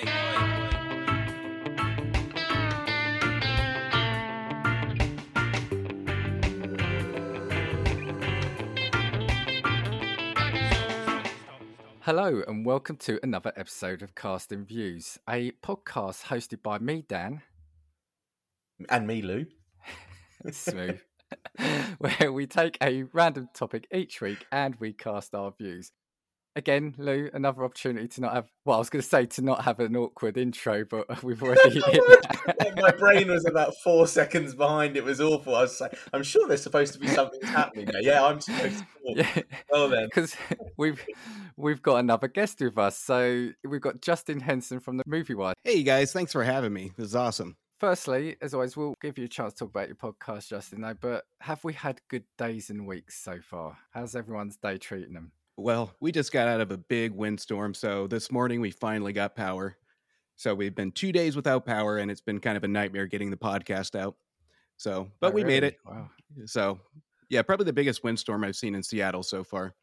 Hello, and welcome to another episode of Casting Views, a podcast hosted by me, Dan. And me, Lou. Smooth. where we take a random topic each week and we cast our views. Again, Lou, another opportunity to not have. Well, I was going to say to not have an awkward intro, but we've already. My brain was about four seconds behind. It was awful. I was like, I'm sure there's supposed to be something happening there. Yeah, I'm supposed to. Yeah. Well then, because we've we've got another guest with us. So we've got Justin Henson from the Movie Wire. Hey guys, thanks for having me. This is awesome. Firstly, as always, we'll give you a chance to talk about your podcast, Justin. Though, but have we had good days and weeks so far? How's everyone's day treating them? Well, we just got out of a big windstorm. So this morning we finally got power. So we've been two days without power and it's been kind of a nightmare getting the podcast out. So, but oh, we made it. Wow. So, yeah, probably the biggest windstorm I've seen in Seattle so far.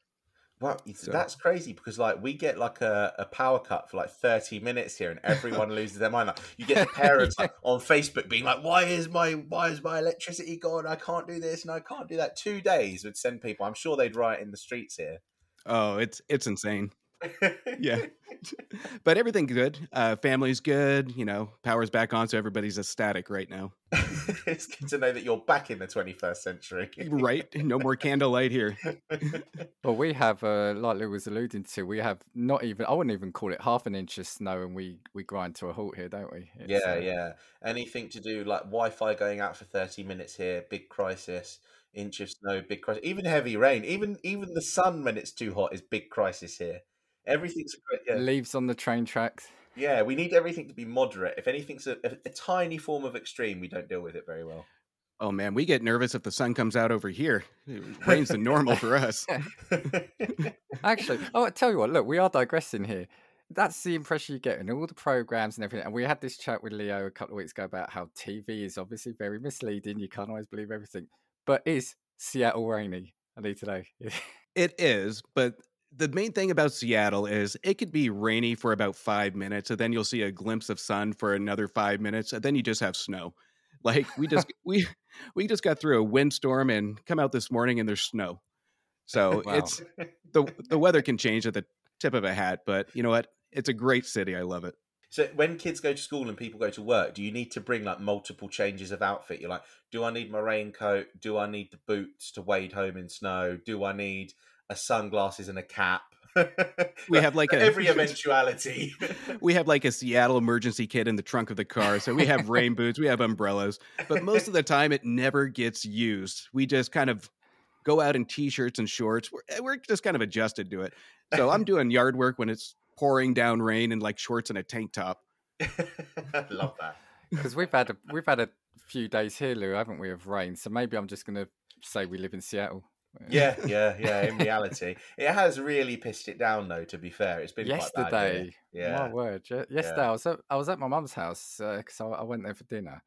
Well, so. that's crazy because like we get like a, a power cut for like 30 minutes here and everyone loses their mind. Like you get the parents yeah. like, on Facebook being like, Why is my why is my electricity gone? I can't do this and I can't do that. Two days would send people. I'm sure they'd riot in the streets here. Oh, it's it's insane. yeah, but everything's good. Uh, family's good. You know, power's back on, so everybody's ecstatic right now. it's good to know that you're back in the 21st century. right, no more candlelight here. well, we have, uh, like Lou was alluding to, we have not even. I wouldn't even call it half an inch of snow, and we we grind to a halt here, don't we? It's, yeah, uh, yeah. Anything to do like Wi-Fi going out for 30 minutes here, big crisis inch of snow, big crisis. Even heavy rain, even even the sun when it's too hot is big crisis here. Everything's yeah. leaves on the train tracks. Yeah, we need everything to be moderate. If anything's a, a, a tiny form of extreme, we don't deal with it very well. Oh man, we get nervous if the sun comes out over here. It rains the normal for us. Actually, oh, I tell you what. Look, we are digressing here. That's the impression you get in all the programs and everything. And we had this chat with Leo a couple of weeks ago about how TV is obviously very misleading. You can't always believe everything. But is Seattle rainy? I need to know. it is, but the main thing about Seattle is it could be rainy for about five minutes, and then you'll see a glimpse of sun for another five minutes, and then you just have snow. Like we just we we just got through a windstorm and come out this morning and there's snow. So wow. it's the the weather can change at the tip of a hat, but you know what? It's a great city. I love it. So when kids go to school and people go to work, do you need to bring like multiple changes of outfit? You're like, do I need my raincoat? Do I need the boots to wade home in snow? Do I need a sunglasses and a cap? we have like a, every eventuality. we have like a Seattle emergency kit in the trunk of the car. So we have rain boots, we have umbrellas, but most of the time it never gets used. We just kind of go out in t-shirts and shorts. We're, eh, we're just kind of adjusted to it. So I'm doing yard work when it's pouring down rain in like shorts and a tank top. Love that. Because we've had a we've had a few days here, Lou, haven't we, of rain? So maybe I'm just going to say we live in Seattle. Yeah, yeah, yeah. In reality, it has really pissed it down, though. To be fair, it's been yesterday. yeah, my word. Yesterday, yeah. I was at, I was at my mum's house because uh, I, I went there for dinner.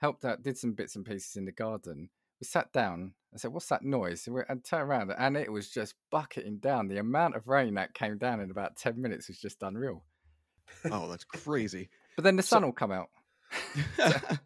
Helped out, did some bits and pieces in the garden. We sat down. I said, "What's that noise?" And, we, and turned around, and it was just bucketing down. The amount of rain that came down in about ten minutes was just unreal. Oh, that's crazy. but then the sun so, will come out.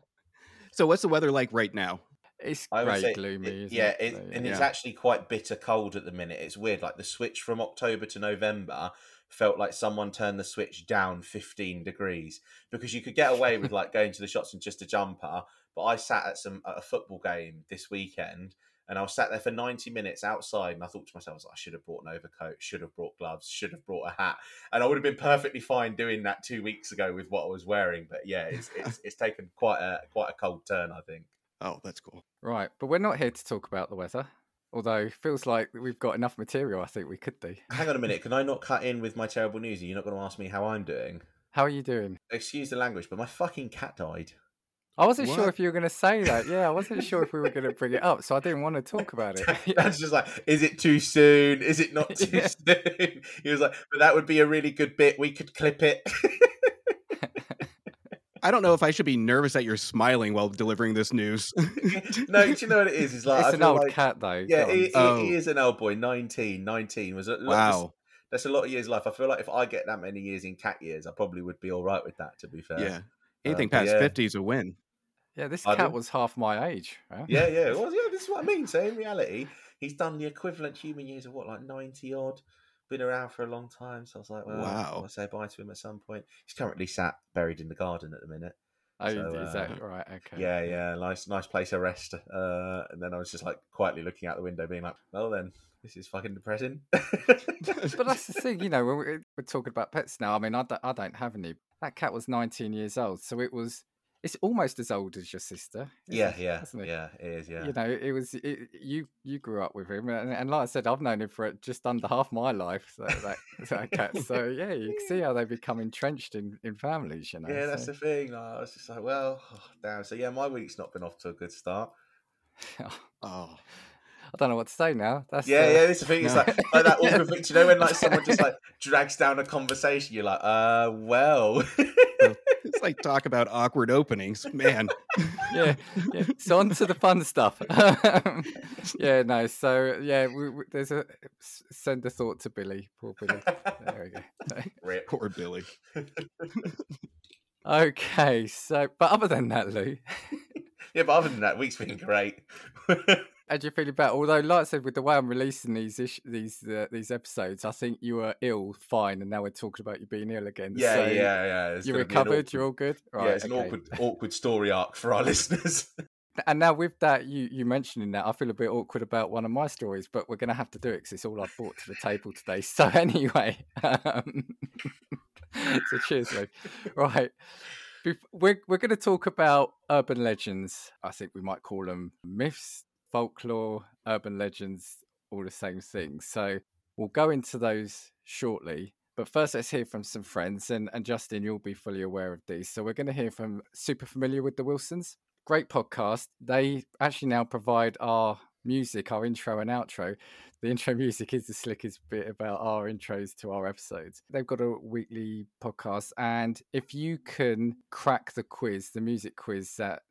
so, what's the weather like right now? It's I very gloomy. It, yeah, it, and yeah. it's actually quite bitter cold at the minute. It's weird. Like the switch from October to November felt like someone turned the switch down 15 degrees because you could get away with like going to the shops in just a jumper. But I sat at some at a football game this weekend and I was sat there for 90 minutes outside and I thought to myself, I, should have brought an overcoat, should have brought gloves, should have brought a hat. And I would have been perfectly fine doing that two weeks ago with what I was wearing. But yeah, it's, it's, it's taken quite a, quite a cold turn, I think. Oh, that's cool. Right. But we're not here to talk about the weather. Although feels like we've got enough material, I think we could do. Hang on a minute. Can I not cut in with my terrible news? You're not going to ask me how I'm doing. How are you doing? Excuse the language, but my fucking cat died. I wasn't what? sure if you were going to say that. Yeah, I wasn't sure if we were going to bring it up, so I didn't want to talk about it. That's just like, is it too soon? Is it not too yeah. soon? He was like, but that would be a really good bit. We could clip it. I don't know if I should be nervous that you're smiling while delivering this news. no, do you know what it is? It's like it's an old like, cat, though. Yeah, he, he, oh. he, is an old boy. 19, 19 was it? Wow. that's a lot of years of life. I feel like if I get that many years in cat years, I probably would be all right with that. To be fair, Yeah. Anything um, but past yeah. 50 is a win. Yeah, this Pardon? cat was half my age. Right? yeah, yeah. Well, yeah, this is what I mean. So in reality, he's done the equivalent human years of what, like ninety odd. Been around for a long time, so I was like, well, Wow. I'll say bye to him at some point. He's currently sat buried in the garden at the minute. Oh, So, is that uh, right? Okay. Yeah, yeah, nice, nice place of rest. Uh, and then I was just like quietly looking out the window, being like, well, then this is fucking depressing. But that's the thing, you know, when we're, we're talking about pets now. I mean, I don't, I don't have any. That cat was 19 years old, so it was. It's almost as old as your sister. yeah, it? yeah, it? yeah. It is, yeah. You know, it was it, you. You grew up with him, and, and like I said, I've known him for just under half my life. So that, that cat. So yeah, you can see how they become entrenched in, in families. You know. yeah, that's so- the thing. like, I was just like, well, oh, damn. So yeah, my week's not been off to a good start. Oh. I don't know what to say now. That's Yeah, uh, yeah. This the thing. It's no. like, like that awkward thing. You know when like someone just like drags down a conversation? You're like, uh, well. It's like talk about awkward openings. Man. yeah, yeah. So on to the fun stuff. yeah, no. So yeah, we, we, there's a send a thought to Billy. Poor Billy. There we go. Rip. Poor Billy. Okay, so but other than that, Lou, Yeah, but other than that, week's been great. How do you feel about? Although, like I said, with the way I'm releasing these ish, these uh, these episodes, I think you were ill, fine, and now we're talking about you being ill again. yeah, so yeah, yeah. It's You gonna be an recovered. awkward- You're all good. yeah, Right, it's an awkward, awkward story arc for our listeners. And now with that, you you mentioning that, I feel a bit awkward about one of my stories, but we're going to have to do it because it's all I've brought to the table today. So anyway, um, so cheers, Luke. Right, we're we're going to talk about urban legends. I think we might call them myths, folklore, urban legends, all the same thing. So we'll go into those shortly. But first, let's hear from some friends. And, and Justin, you'll be fully aware of these. So we're going to hear from super familiar with the Wilsons great podcast. They actually now provide our music, our intro and outro. The intro music is the slickest bit about our intros to our episodes. They've got a weekly podcast, and if you can crack the quiz, the music quiz that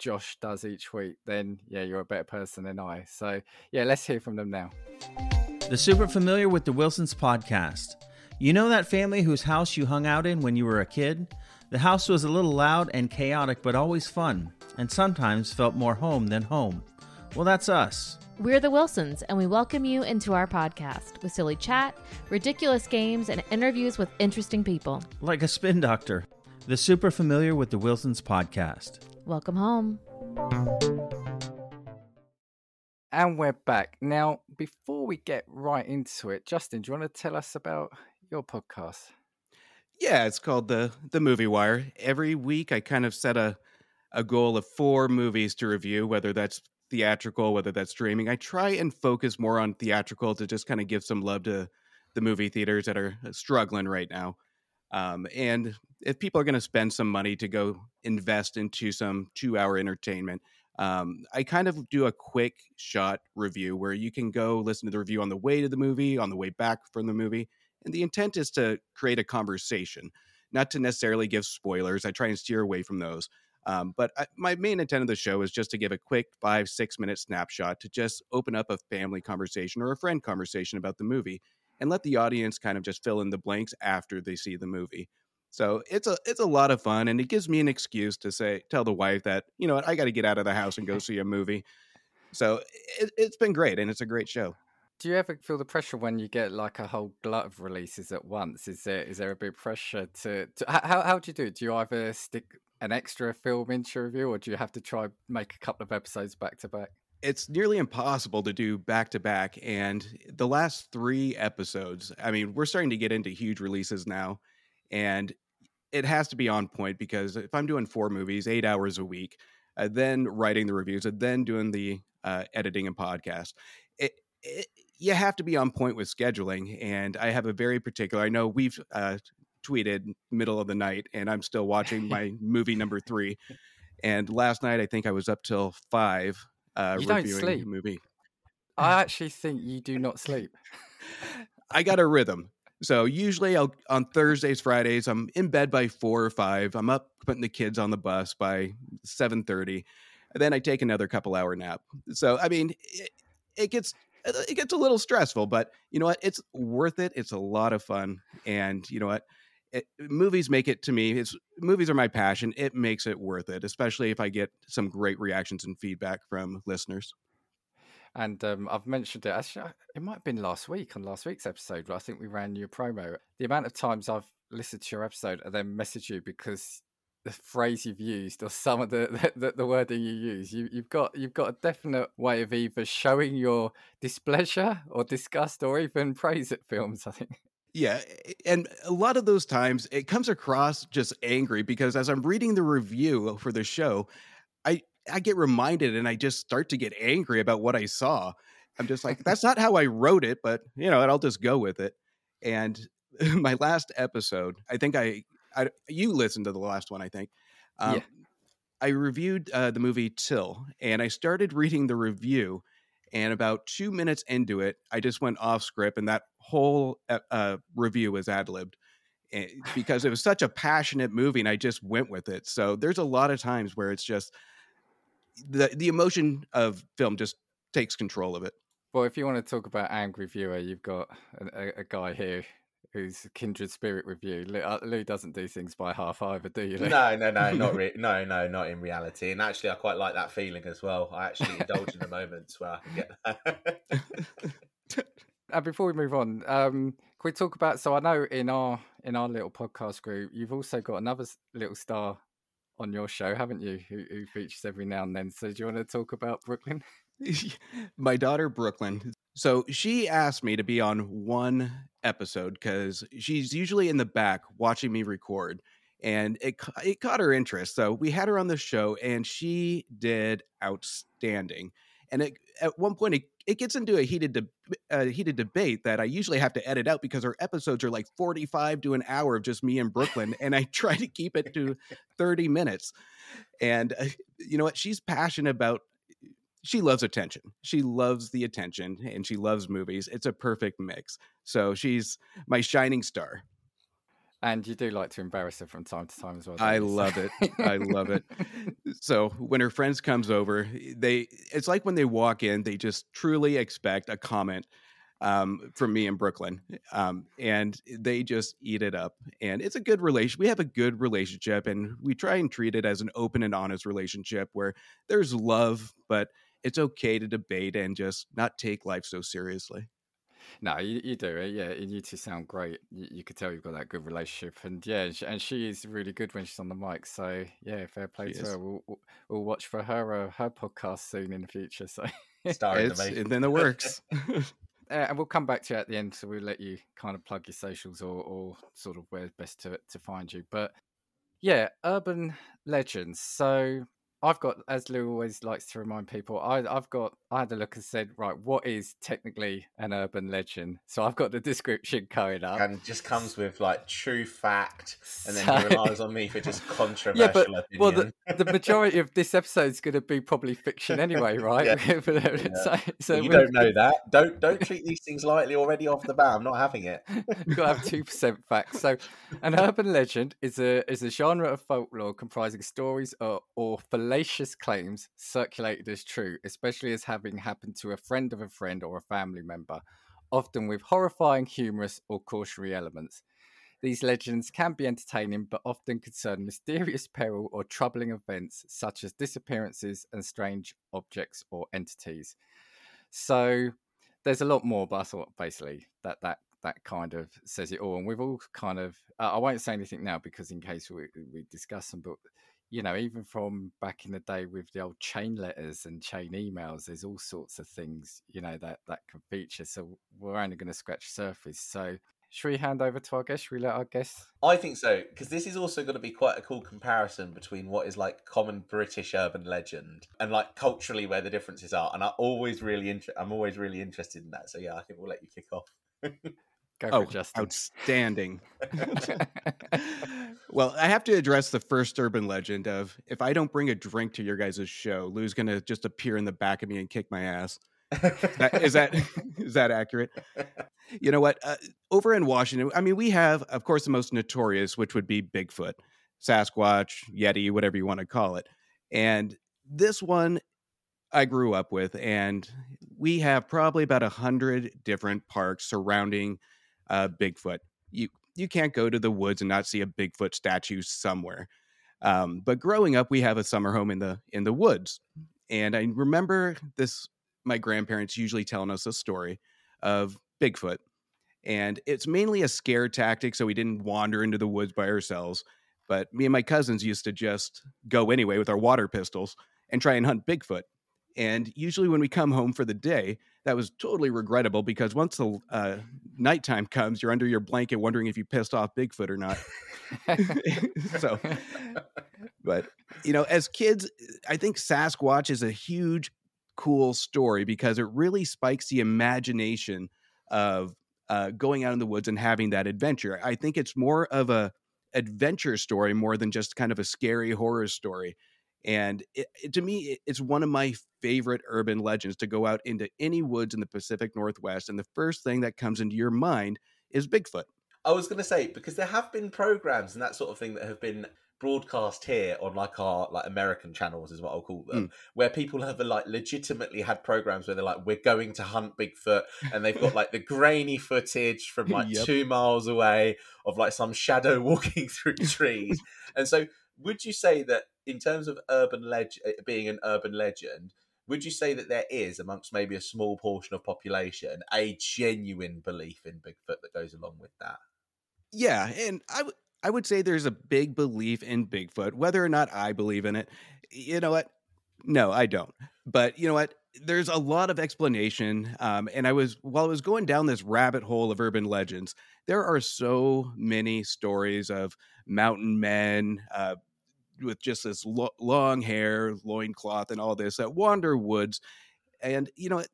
Josh does each week, then yeah, you're a better person than I. So yeah, let's hear from them now. The Super Familiar with the Wilsons podcast. You know that family whose house you hung out in when you were a kid? The house was a little loud and chaotic, but always fun, and sometimes felt more home than home. Well, that's us. We're the Wilsons, and we welcome you into our podcast with silly chat, ridiculous games, and interviews with interesting people. Like a spin doctor. The Super Familiar with the Wilsons podcast. Welcome home. And we're back. Now, before we get right into it, Justin, do you want to tell us about your podcast? Yeah, it's called the the Movie Wire. Every week, I kind of set a a goal of four movies to review, whether that's theatrical, whether that's streaming. I try and focus more on theatrical to just kind of give some love to the movie theaters that are uh, struggling right now. Um, and if people are going to spend some money to go invest into some two hour entertainment, um, I kind of do a quick shot review where you can go listen to the review on the way to the movie, on the way back from the movie. And the intent is to create a conversation, not to necessarily give spoilers. I try and steer away from those. Um, but I, my main intent of the show is just to give a quick five, six minute snapshot to just open up a family conversation or a friend conversation about the movie and let the audience kind of just fill in the blanks after they see the movie. So it's a it's a lot of fun, and it gives me an excuse to say tell the wife that you know what I got to get out of the house and go see a movie. So it, it's been great, and it's a great show. Do you ever feel the pressure when you get like a whole glut of releases at once? Is there is there a big pressure to, to how how do you do it? Do you either stick an extra film into review, or do you have to try make a couple of episodes back to back? It's nearly impossible to do back to back. And the last three episodes, I mean, we're starting to get into huge releases now, and it has to be on point because if I'm doing four movies, eight hours a week, uh, then writing the reviews, and then doing the uh, editing and podcast, it, it, you have to be on point with scheduling. And I have a very particular. I know we've uh, tweeted middle of the night, and I'm still watching my movie number three. And last night, I think I was up till five uh, You don't sleep. movie. I actually think you do not sleep. I got a rhythm. So usually I'll on Thursdays, Fridays, I'm in bed by four or five. I'm up putting the kids on the bus by seven thirty. And then I take another couple hour nap. So I mean, it, it gets it gets a little stressful, but you know what? It's worth it. It's a lot of fun, and you know what? It, movies make it to me. It's movies are my passion. It makes it worth it, especially if I get some great reactions and feedback from listeners. And um, I've mentioned it. Actually, it might have been last week on last week's episode. Where I think we ran your promo. The amount of times I've listened to your episode and then messaged you because the phrase you've used or some of the the, the wording you use, you, you've got you've got a definite way of either showing your displeasure or disgust or even praise at films. I think. Yeah, and a lot of those times it comes across just angry because as I'm reading the review for the show, I I get reminded and I just start to get angry about what I saw. I'm just like, that's not how I wrote it, but you know, I'll just go with it. And my last episode, I think I, I you listened to the last one, I think. Um, yeah. I reviewed uh, the movie Till, and I started reading the review. And about two minutes into it, I just went off script, and that whole uh, uh review was ad libbed eh, because it was such a passionate movie, and I just went with it. So there's a lot of times where it's just the the emotion of film just takes control of it. Well, if you want to talk about angry viewer, you've got a, a guy here who's kindred spirit with you. Lou, uh, Lou, doesn't do things by half either, do you? Lou? No, no, no, not re- no, no, not in reality. And actually, I quite like that feeling as well. I actually indulge in the moments where I can get that. and before we move on, um, can we talk about? So I know in our in our little podcast group, you've also got another little star on your show, haven't you? Who, who features every now and then. So do you want to talk about Brooklyn? My daughter Brooklyn. So she asked me to be on one episode because she's usually in the back watching me record, and it it caught her interest. So we had her on the show, and she did outstanding. And it, at one point, it, it gets into a heated de- heated debate that I usually have to edit out because our episodes are like 45 to an hour of just me in Brooklyn, and I try to keep it to 30 minutes. And uh, you know what? She's passionate about. She loves attention. She loves the attention, and she loves movies. It's a perfect mix. So she's my shining star. And you do like to embarrass her from time to time as well. I love it. I love it. So when her friends comes over, they it's like when they walk in, they just truly expect a comment um, from me in Brooklyn, um, and they just eat it up. And it's a good relation. We have a good relationship, and we try and treat it as an open and honest relationship where there's love, but it's okay to debate and just not take life so seriously. No, you, you do it. Yeah, you two sound great. You, you could tell you've got that good relationship, and yeah, and she is really good when she's on the mic. So yeah, fair play she to is. her. We'll, we'll watch for her uh, her podcast soon in the future. So Starring it's in the works. uh, and we'll come back to you at the end, so we'll let you kind of plug your socials or, or sort of where best to to find you. But yeah, urban legends. So I've got, as Lou always likes to remind people, I, have got, I had a look and said, right, what is technically an urban legend? So I've got the description coming up. And just comes with like true fact, and then so, he relies on me for just controversial yeah, but, opinion. Well, the, the, majority of this episode is going to be probably fiction anyway, right? yeah. Uh, so, so well, you don't know that. Don't don't treat these things lightly already off the bat. I'm not having it. You've got to have two percent facts. So, an urban legend is a is a genre of folklore comprising stories uh, or, or fallacious claims circulated as true, especially as having happened to a friend of a friend or a family member, often with horrifying, humorous, or cautionary elements. These legends can be entertaining, but often concern mysterious peril or troubling events such as disappearances and strange objects or entities. So there's a lot more, but I thought basically that that that kind of says it all. And we've all kind of uh, I won't say anything now because in case we we discuss them, but you know, even from back in the day with the old chain letters and chain emails, there's all sorts of things, you know, that that can feature. So we're only going to scratch surface. So should we hand over to our guest? Should we let our guest? I think so, because this is also going to be quite a cool comparison between what is like common British urban legend and like culturally where the differences are. And I always really inter- I'm always really interested in that. So yeah, I think we'll let you kick off. Go oh, Justin. outstanding. well, I have to address the first urban legend of if I don't bring a drink to your guys' show, Lou's going to just appear in the back of me and kick my ass. that, is that is that accurate? You know what? Uh, over in Washington, I mean, we have, of course, the most notorious, which would be Bigfoot, Sasquatch, Yeti, whatever you want to call it. And this one, I grew up with, and we have probably about a hundred different parks surrounding uh, Bigfoot. You you can't go to the woods and not see a Bigfoot statue somewhere. Um, but growing up, we have a summer home in the in the woods, and I remember this. My grandparents usually telling us a story of Bigfoot, and it's mainly a scare tactic, so we didn't wander into the woods by ourselves. But me and my cousins used to just go anyway with our water pistols and try and hunt Bigfoot. And usually, when we come home for the day, that was totally regrettable because once the uh, nighttime comes, you're under your blanket wondering if you pissed off Bigfoot or not. so, but you know, as kids, I think Sasquatch is a huge, cool story because it really spikes the imagination of uh, going out in the woods and having that adventure. I think it's more of a adventure story more than just kind of a scary horror story. And it, it, to me, it's one of my favorite urban legends to go out into any woods in the Pacific Northwest. And the first thing that comes into your mind is Bigfoot. I was going to say, because there have been programs and that sort of thing that have been broadcast here on like our like American channels is what I'll call them, mm. where people have like legitimately had programs where they're like, we're going to hunt Bigfoot, and they've got like the grainy footage from like yep. two miles away of like some shadow walking through trees. and so, would you say that in terms of urban legend eh, being an urban legend? Would you say that there is, amongst maybe a small portion of population, a genuine belief in Bigfoot that goes along with that? Yeah, and I would I would say there's a big belief in Bigfoot. Whether or not I believe in it, you know what? No, I don't. But you know what? There's a lot of explanation. Um, and I was, while I was going down this rabbit hole of urban legends, there are so many stories of mountain men uh, with just this lo- long hair, loincloth, and all this that wander woods. And, you know,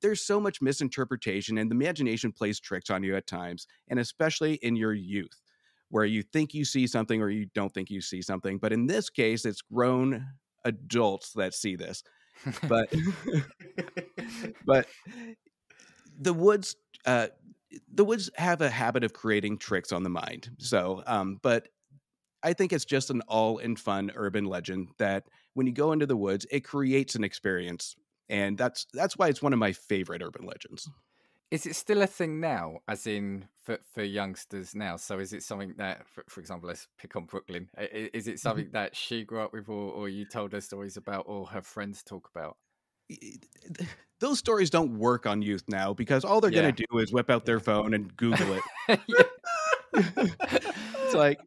there's so much misinterpretation, and the imagination plays tricks on you at times, and especially in your youth where you think you see something or you don't think you see something. But in this case, it's grown adults that see this. But but the woods uh, the woods have a habit of creating tricks on the mind. So um, but I think it's just an all in fun urban legend that when you go into the woods, it creates an experience. And that's that's why it's one of my favorite urban legends is it still a thing now as in for, for youngsters now so is it something that for, for example let's pick on brooklyn is it mm-hmm. something that she grew up with or, or you told her stories about or her friends talk about those stories don't work on youth now because all they're yeah. going to do is whip out their phone and google it it's like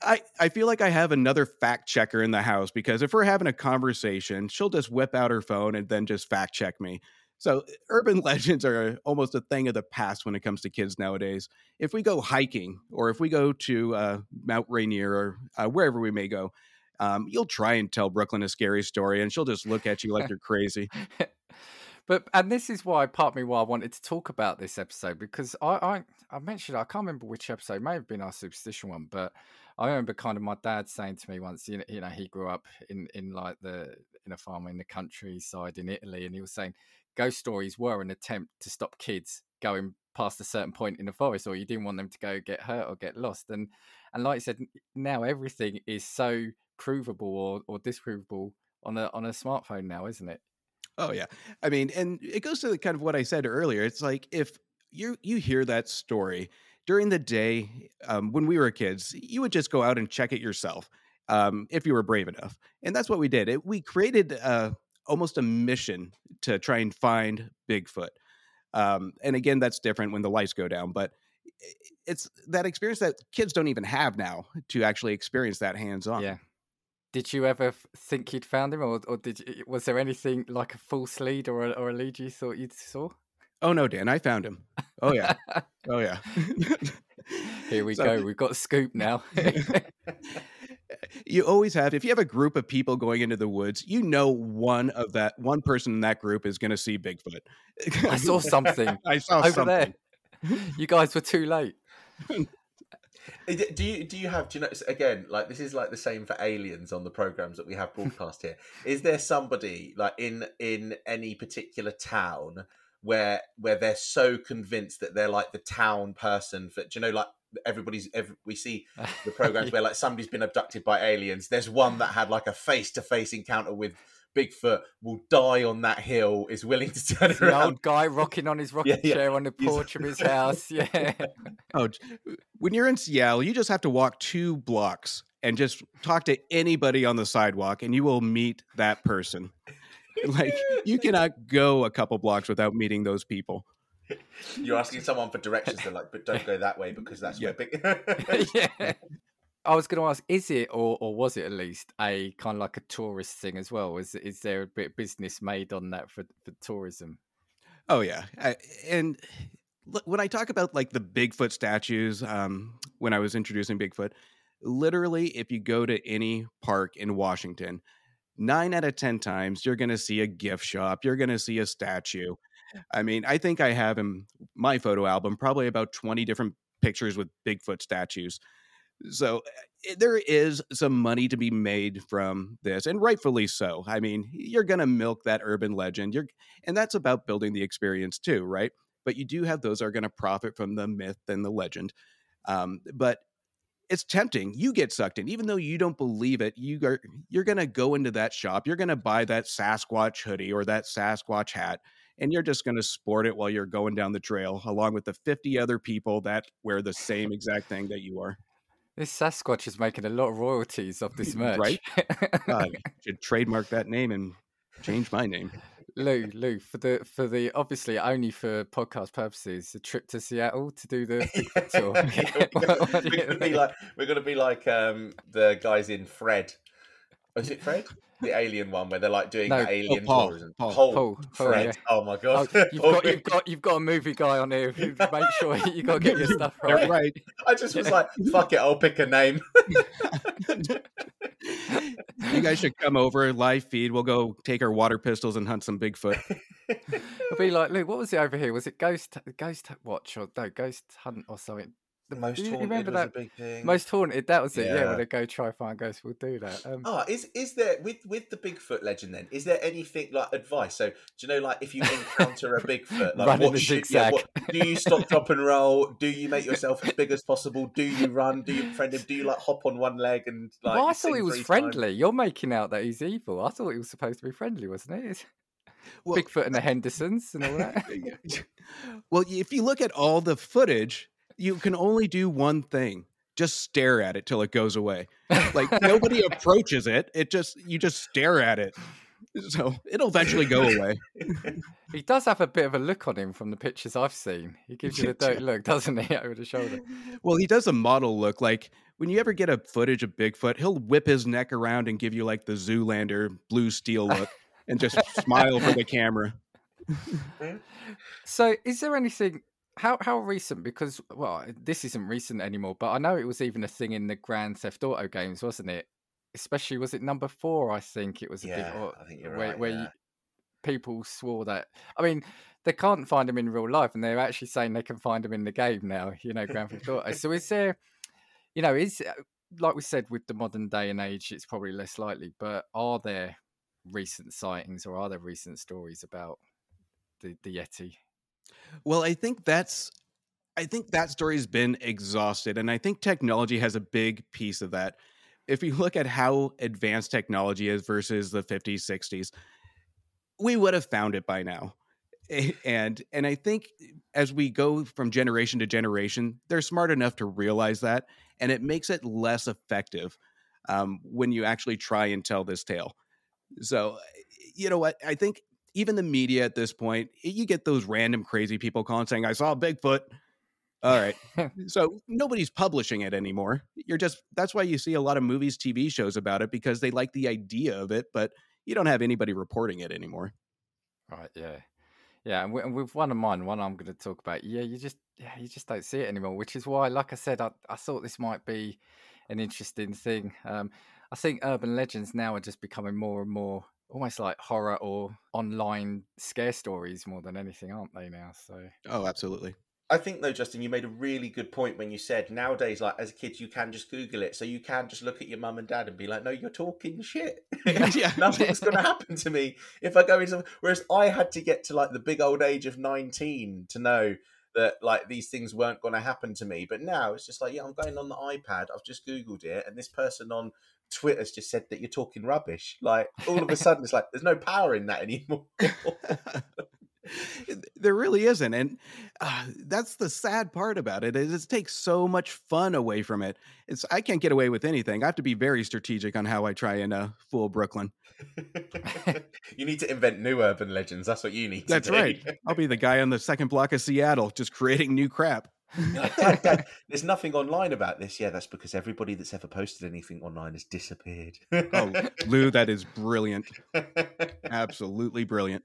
I, I feel like I have another fact checker in the house because if we're having a conversation, she'll just whip out her phone and then just fact check me. So urban legends are almost a thing of the past when it comes to kids nowadays. If we go hiking or if we go to uh, Mount Rainier or uh, wherever we may go, um, you'll try and tell Brooklyn a scary story, and she'll just look at you like you're crazy. but and this is why part me why I wanted to talk about this episode because I I, I mentioned I can't remember which episode may have been our superstition one, but I remember kind of my dad saying to me once, you know, you know, he grew up in in like the in a farm in the countryside in Italy, and he was saying ghost stories were an attempt to stop kids going past a certain point in the forest or you didn't want them to go get hurt or get lost and and like I said now everything is so provable or, or disprovable on a on a smartphone now isn't it? Oh yeah. I mean and it goes to the kind of what i said earlier it's like if you you hear that story during the day um, when we were kids you would just go out and check it yourself um, if you were brave enough and that's what we did it, we created uh, almost a mission to try and find Bigfoot. Um, and again, that's different when the lights go down, but it's that experience that kids don't even have now to actually experience that hands on. Yeah. Did you ever think you'd found him, or, or did you, was there anything like a false lead or a, or a lead you thought you saw? Oh no, Dan, I found him. Oh yeah, oh yeah. Here we so, go. We've got a scoop now you always have if you have a group of people going into the woods you know one of that one person in that group is going to see bigfoot i saw something i saw over something. there you guys were too late do you do you have do you know again like this is like the same for aliens on the programs that we have broadcast here is there somebody like in in any particular town where where they're so convinced that they're like the town person for do you know like everybody's every, we see the programs where like somebody's been abducted by aliens there's one that had like a face-to-face encounter with Bigfoot will die on that hill, is willing to turn The around. old guy rocking on his rocking yeah. chair on the porch of his house. Yeah. Oh, when you're in Seattle, you just have to walk two blocks and just talk to anybody on the sidewalk, and you will meet that person. Like you cannot go a couple blocks without meeting those people. You're asking someone for directions, they're like, but don't go that way because that's where big. yeah. I was going to ask, is it or, or was it at least a kind of like a tourist thing as well? Is is there a bit of business made on that for, for tourism? Oh yeah, I, and look, when I talk about like the Bigfoot statues, um, when I was introducing Bigfoot, literally, if you go to any park in Washington, nine out of ten times you're going to see a gift shop, you're going to see a statue. I mean, I think I have in my photo album probably about twenty different pictures with Bigfoot statues. So eh, there is some money to be made from this, and rightfully so. I mean, you're going to milk that urban legend. You're and that's about building the experience too right but you do have those that are going to profit from the myth and the legend um, but it's tempting you get sucked in even though you don't believe it you are you're going to go into that shop you're going to buy that sasquatch hoodie or that sasquatch hat and you're just going to sport it while you're going down the trail along with the 50 other people that wear the same exact thing that you are This Sasquatch is making a lot of royalties off this merch. Right? God, should trademark that name and change my name Lou, Lou, for the for the obviously only for podcast purposes, a trip to Seattle to do the tour. What- what do we're gonna be like we're gonna be like um the guys in Fred. Is it Fred? The alien one where they're like doing No, that alien Paul, tourism. Paul. Paul, Paul, Paul, Fred. yeah. Oh my Oh, god. you've got you've got you've got a movie guy on here. who- Make sure you got to get your stuff right. right I just was like, fuck it, I'll pick a name. you guys should come over live feed we'll go take our water pistols and hunt some bigfoot I'll be like, Luke, what was it over here? Was it Ghost Ghost Watch or no Ghost Hunt or something? The most you haunted remember that big thing. Most haunted. That was it. Yeah, Yeah. when they go try find ghosts, we'll do that. Um, Oh, is is there with with the Bigfoot legend then? Is there anything like advice? So do you know like if you encounter a Bigfoot, like what should yeah, what, do you stop, drop and roll? Do you make yourself as big as possible? Do you run? Do you friend him? Do you like hop on one leg and like? well, I thought he was times? friendly. You're making out that he's evil. I thought he was supposed to be friendly, wasn't it? Well- Bigfoot and the Hendersons and all that. well, if you look at all the footage, you can only do one thing: just stare at it till it goes away. Like nobody approaches it; it just you just stare at it. So it'll eventually go away. he does have a bit of a look on him from the pictures I've seen. He gives you the dirty look, doesn't he, over the shoulder? Well, he does a model look like when you ever get a footage of Bigfoot, he'll whip his neck around and give you like the Zoolander blue steel look and just smile for the camera. Hmm? So, is there anything? How how recent? Because well, this isn't recent anymore, but I know it was even a thing in the Grand Theft Auto games, wasn't it? Especially was it number four? I think it was a big Yeah, or- I think you're where, right. where yeah. you, people swore that. I mean, they can't find him in real life, and they're actually saying they can find him in the game now. You know, Grand Theft Auto. So, is there? You know, is uh, like we said with the modern day and age, it's probably less likely. But are there recent sightings or are there recent stories about the the Yeti? Well, I think that's I think that story's been exhausted and I think technology has a big piece of that. If you look at how advanced technology is versus the 50s, 60s, we would have found it by now. And and I think as we go from generation to generation, they're smart enough to realize that and it makes it less effective um, when you actually try and tell this tale. So, you know what? I think even the media at this point, you get those random crazy people calling saying, I saw Bigfoot. All right. so nobody's publishing it anymore. You're just, that's why you see a lot of movies, TV shows about it because they like the idea of it, but you don't have anybody reporting it anymore. Right. Yeah. Yeah. And, wi- and with one of mine, one I'm going to talk about. Yeah, you just yeah, you just don't see it anymore. Which is why, like I said, I, I thought this might be an interesting thing. Um, I think urban legends now are just becoming more and more almost like horror or online scare stories more than anything, aren't they now? So Oh, absolutely. I think though, Justin, you made a really good point when you said nowadays, like as kids, you can just Google it, so you can just look at your mum and dad and be like, "No, you're talking shit. Yeah. Nothing's going to happen to me if I go into." Whereas I had to get to like the big old age of nineteen to know that like these things weren't going to happen to me. But now it's just like, yeah, I'm going on the iPad. I've just Googled it, and this person on Twitter's just said that you're talking rubbish. Like all of a sudden, it's like there's no power in that anymore. there really isn't. And uh, that's the sad part about it is it takes so much fun away from it. It's i can't get away with anything. I have to be very strategic on how i try and uh, fool brooklyn. You need to invent new urban legends. That's what you need that's do. right. I'll be the guy on the second block of seattle just creating new crap dad, dad, there's nothing online about this. Yeah, that's because everybody that's ever posted anything online has disappeared. oh, Lou, that is brilliant. Absolutely brilliant.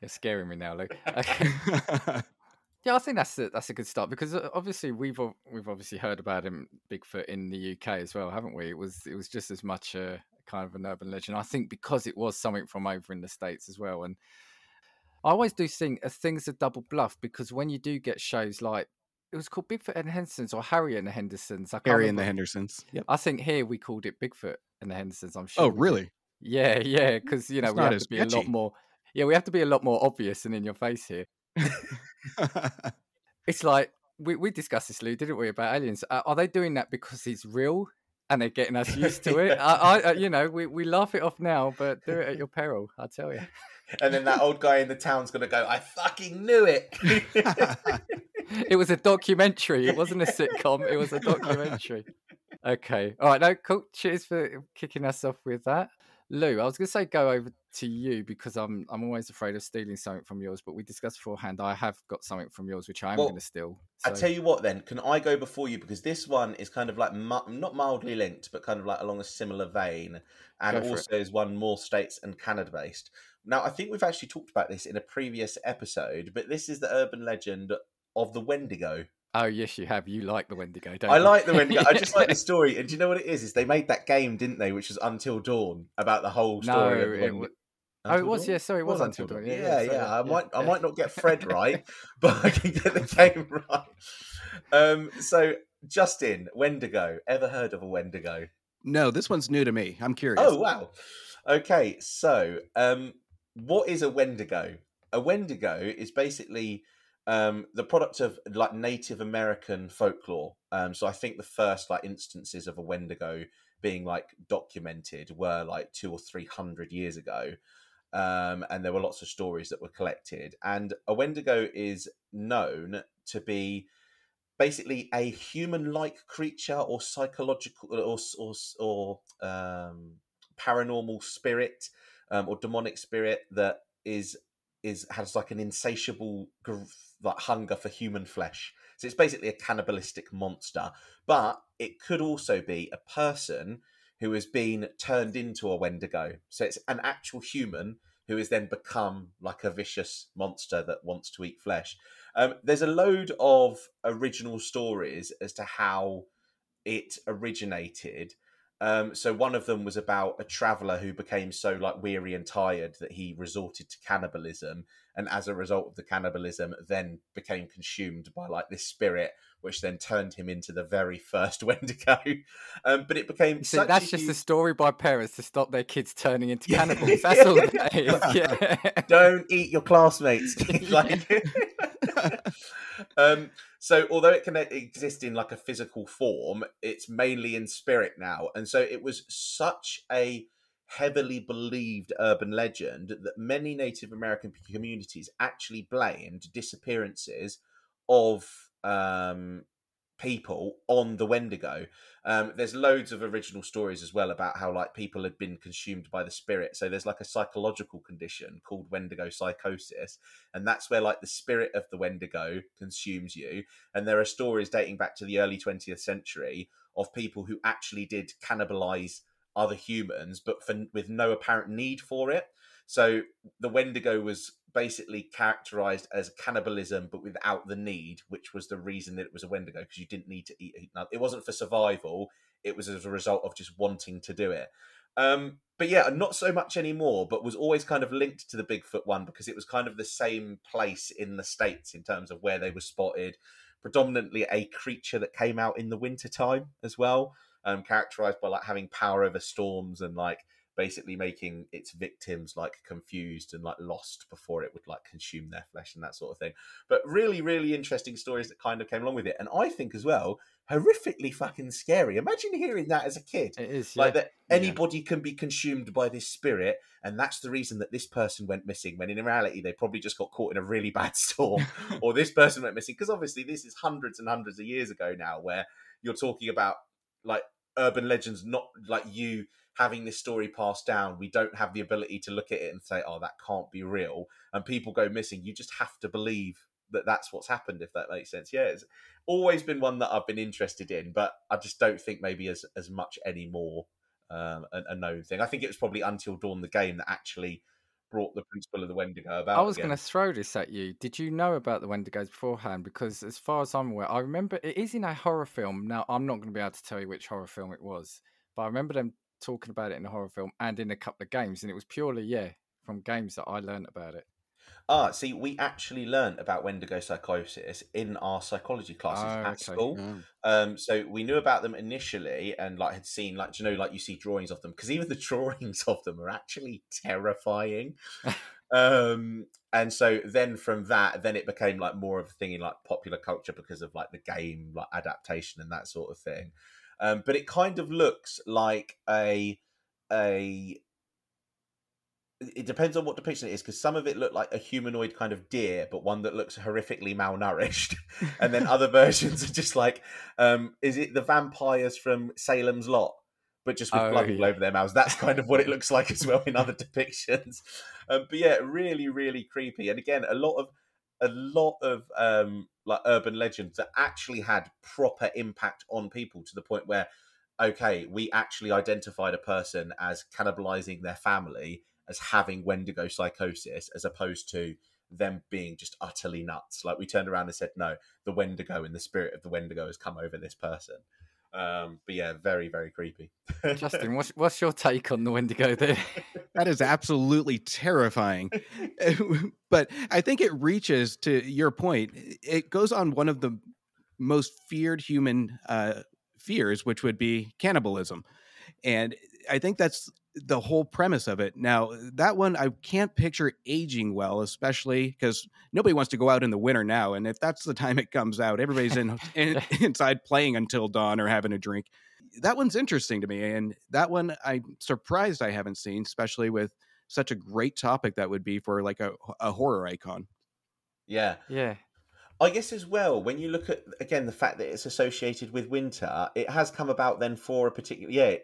You're scaring me now, Luke. Okay. yeah, I think that's a, that's a good start because uh, obviously we've we've obviously heard about him Bigfoot in the UK as well, haven't we? It was it was just as much a kind of an urban legend. I think because it was something from over in the states as well, and I always do think uh, things are double bluff because when you do get shows like it was called Bigfoot and the Hendersons or Harry and the Hendersons. I Harry and the Hendersons. Yep. I think here we called it Bigfoot and the Hendersons. I'm sure. Oh, really? Yeah, yeah. Because you know it's we have to be a lot more. Yeah, we have to be a lot more obvious and in your face here. it's like we we discussed this, Lou, didn't we, about aliens? Uh, are they doing that because it's real and they're getting us used to it? I, I, you know, we we laugh it off now, but do it at your peril. I tell you. and then that old guy in the town's gonna go, "I fucking knew it." it was a documentary. It wasn't a sitcom. It was a documentary. Okay. All right. No, cool. Cheers for kicking us off with that. Lou, I was going to say go over to you because I'm I'm always afraid of stealing something from yours. But we discussed beforehand. I have got something from yours which I am Well, going to steal. I tell you what, then can I go before you because this one is kind of like not mildly linked, but kind of like along a similar vein, and for it. also is one more states and Canada based. Now, I think we've actually talked about this in a previous episode, but this is the urban legend of the Wendigo. Oh yes, you have. You like the Wendigo, don't I you? like the Wendigo. I just like the story. And do you know what it is? Is they made that game, didn't they? Which was Until Dawn about the whole No, story. of the it Wendigo. Oh, it was. Dawn? Yeah, sorry, it was Until Dawn. Yeah, Yeah, yeah, yeah. I yeah, might, I might not get Fred right, but I can get the game right. Um, so Justin, Wendigo. Ever heard of a Wendigo? no, this one's new to me. I'm curious. Oh wow. Okay, so um, what is a Wendigo? A Wendigo is basically um, the product of like Native American folklore. Um, so I think the first like instances of a Wendigo being like documented were like two or three hundred years ago. Um, and there were lots of stories that were collected. And a Wendigo is known to be basically a human-like creature or psychological or or, or um, paranormal spirit um, or demonic spirit that is is has like an insatiable like hunger for human flesh. So it's basically a cannibalistic monster, but it could also be a person who has been turned into a Wendigo. So it's an actual human who has then become like a vicious monster that wants to eat flesh. Um, there's a load of original stories as to how it originated. Um, so one of them was about a traveler who became so like weary and tired that he resorted to cannibalism, and as a result of the cannibalism, then became consumed by like this spirit, which then turned him into the very first Wendigo. Um, but it became see, that's a just a story by parents to stop their kids turning into cannibals. That's all that is. Yeah. don't eat your classmates. like, um, so although it can exist in like a physical form, it's mainly in spirit now, and so it was such a heavily believed urban legend that many Native American communities actually blamed disappearances of um, people on the Wendigo. Um, there's loads of original stories as well about how like people had been consumed by the spirit. So there's like a psychological condition called Wendigo psychosis, and that's where like the spirit of the Wendigo consumes you. And there are stories dating back to the early 20th century of people who actually did cannibalize other humans, but for with no apparent need for it. So the Wendigo was basically characterized as cannibalism, but without the need, which was the reason that it was a Wendigo because you didn't need to eat it. Wasn't for survival; it was as a result of just wanting to do it. Um, but yeah, not so much anymore. But was always kind of linked to the Bigfoot one because it was kind of the same place in the states in terms of where they were spotted. Predominantly a creature that came out in the wintertime as well, um, characterized by like having power over storms and like basically making its victims like confused and like lost before it would like consume their flesh and that sort of thing. But really, really interesting stories that kind of came along with it. And I think as well, horrifically fucking scary. Imagine hearing that as a kid. It is Like that anybody can be consumed by this spirit, and that's the reason that this person went missing. When in reality, they probably just got caught in a really bad storm, or this person went missing. Because obviously, this is hundreds and hundreds of years ago now, where you're talking about like urban legends, not like you having this story passed down. We don't have the ability to look at it and say, "Oh, that can't be real," and people go missing. You just have to believe that that's what's happened. If that makes sense, yeah. It's always been one that I've been interested in, but I just don't think maybe as as much anymore um, a, a known thing. I think it was probably until Dawn the game that actually brought the principle of the Wendigo about. I was going to throw this at you. Did you know about the Wendigos beforehand? Because as far as I'm aware, I remember it is in a horror film. Now, I'm not going to be able to tell you which horror film it was, but I remember them talking about it in a horror film and in a couple of games, and it was purely, yeah, from games that I learned about it. Ah, see, we actually learned about Wendigo psychosis in our psychology classes Oh, at okay. school. Oh. Um, so we knew about them initially, and like had seen, like you know, like you see drawings of them because even the drawings of them are actually terrifying. um, and so then from that, then it became like more of a thing in like popular culture because of like the game, like adaptation and that sort of thing. Um, but it kind of looks like a a it depends on what depiction it is because some of it looked like a humanoid kind of deer but one that looks horrifically malnourished. And then other versions are just like um is it the vampires from salem's lot but just with Oh, blood all yeah. over their mouths? That's kind of what it looks like as well in other depictions. Um, but yeah really really creepy. And again a lot of a lot of um like urban legends that actually had proper impact on people to the point where okay we actually identified a person as cannibalizing their family as having Wendigo psychosis as opposed to them being just utterly nuts. Like we turned around and said, no, the Wendigo and the spirit of the Wendigo has come over this person. Um, but yeah, very, very creepy. Justin, what's, what's your take on the Wendigo there? That is absolutely terrifying. but I think it reaches to your point. It goes on one of the most feared human uh, fears, which would be cannibalism. And I think that's the whole premise of it. Now, uh, that one I can't picture aging well, especially because nobody wants to go out in the winter now. And if that's the time it comes out, everybody's in, in inside playing until dawn or having a drink. That one's interesting to me, and that one I'm surprised I haven't seen, especially with such a great topic that would be for like a, a horror icon. yeah. yeah. I guess as well, when you look at again the fact that it's associated with winter, it has come about then for a particular yeah,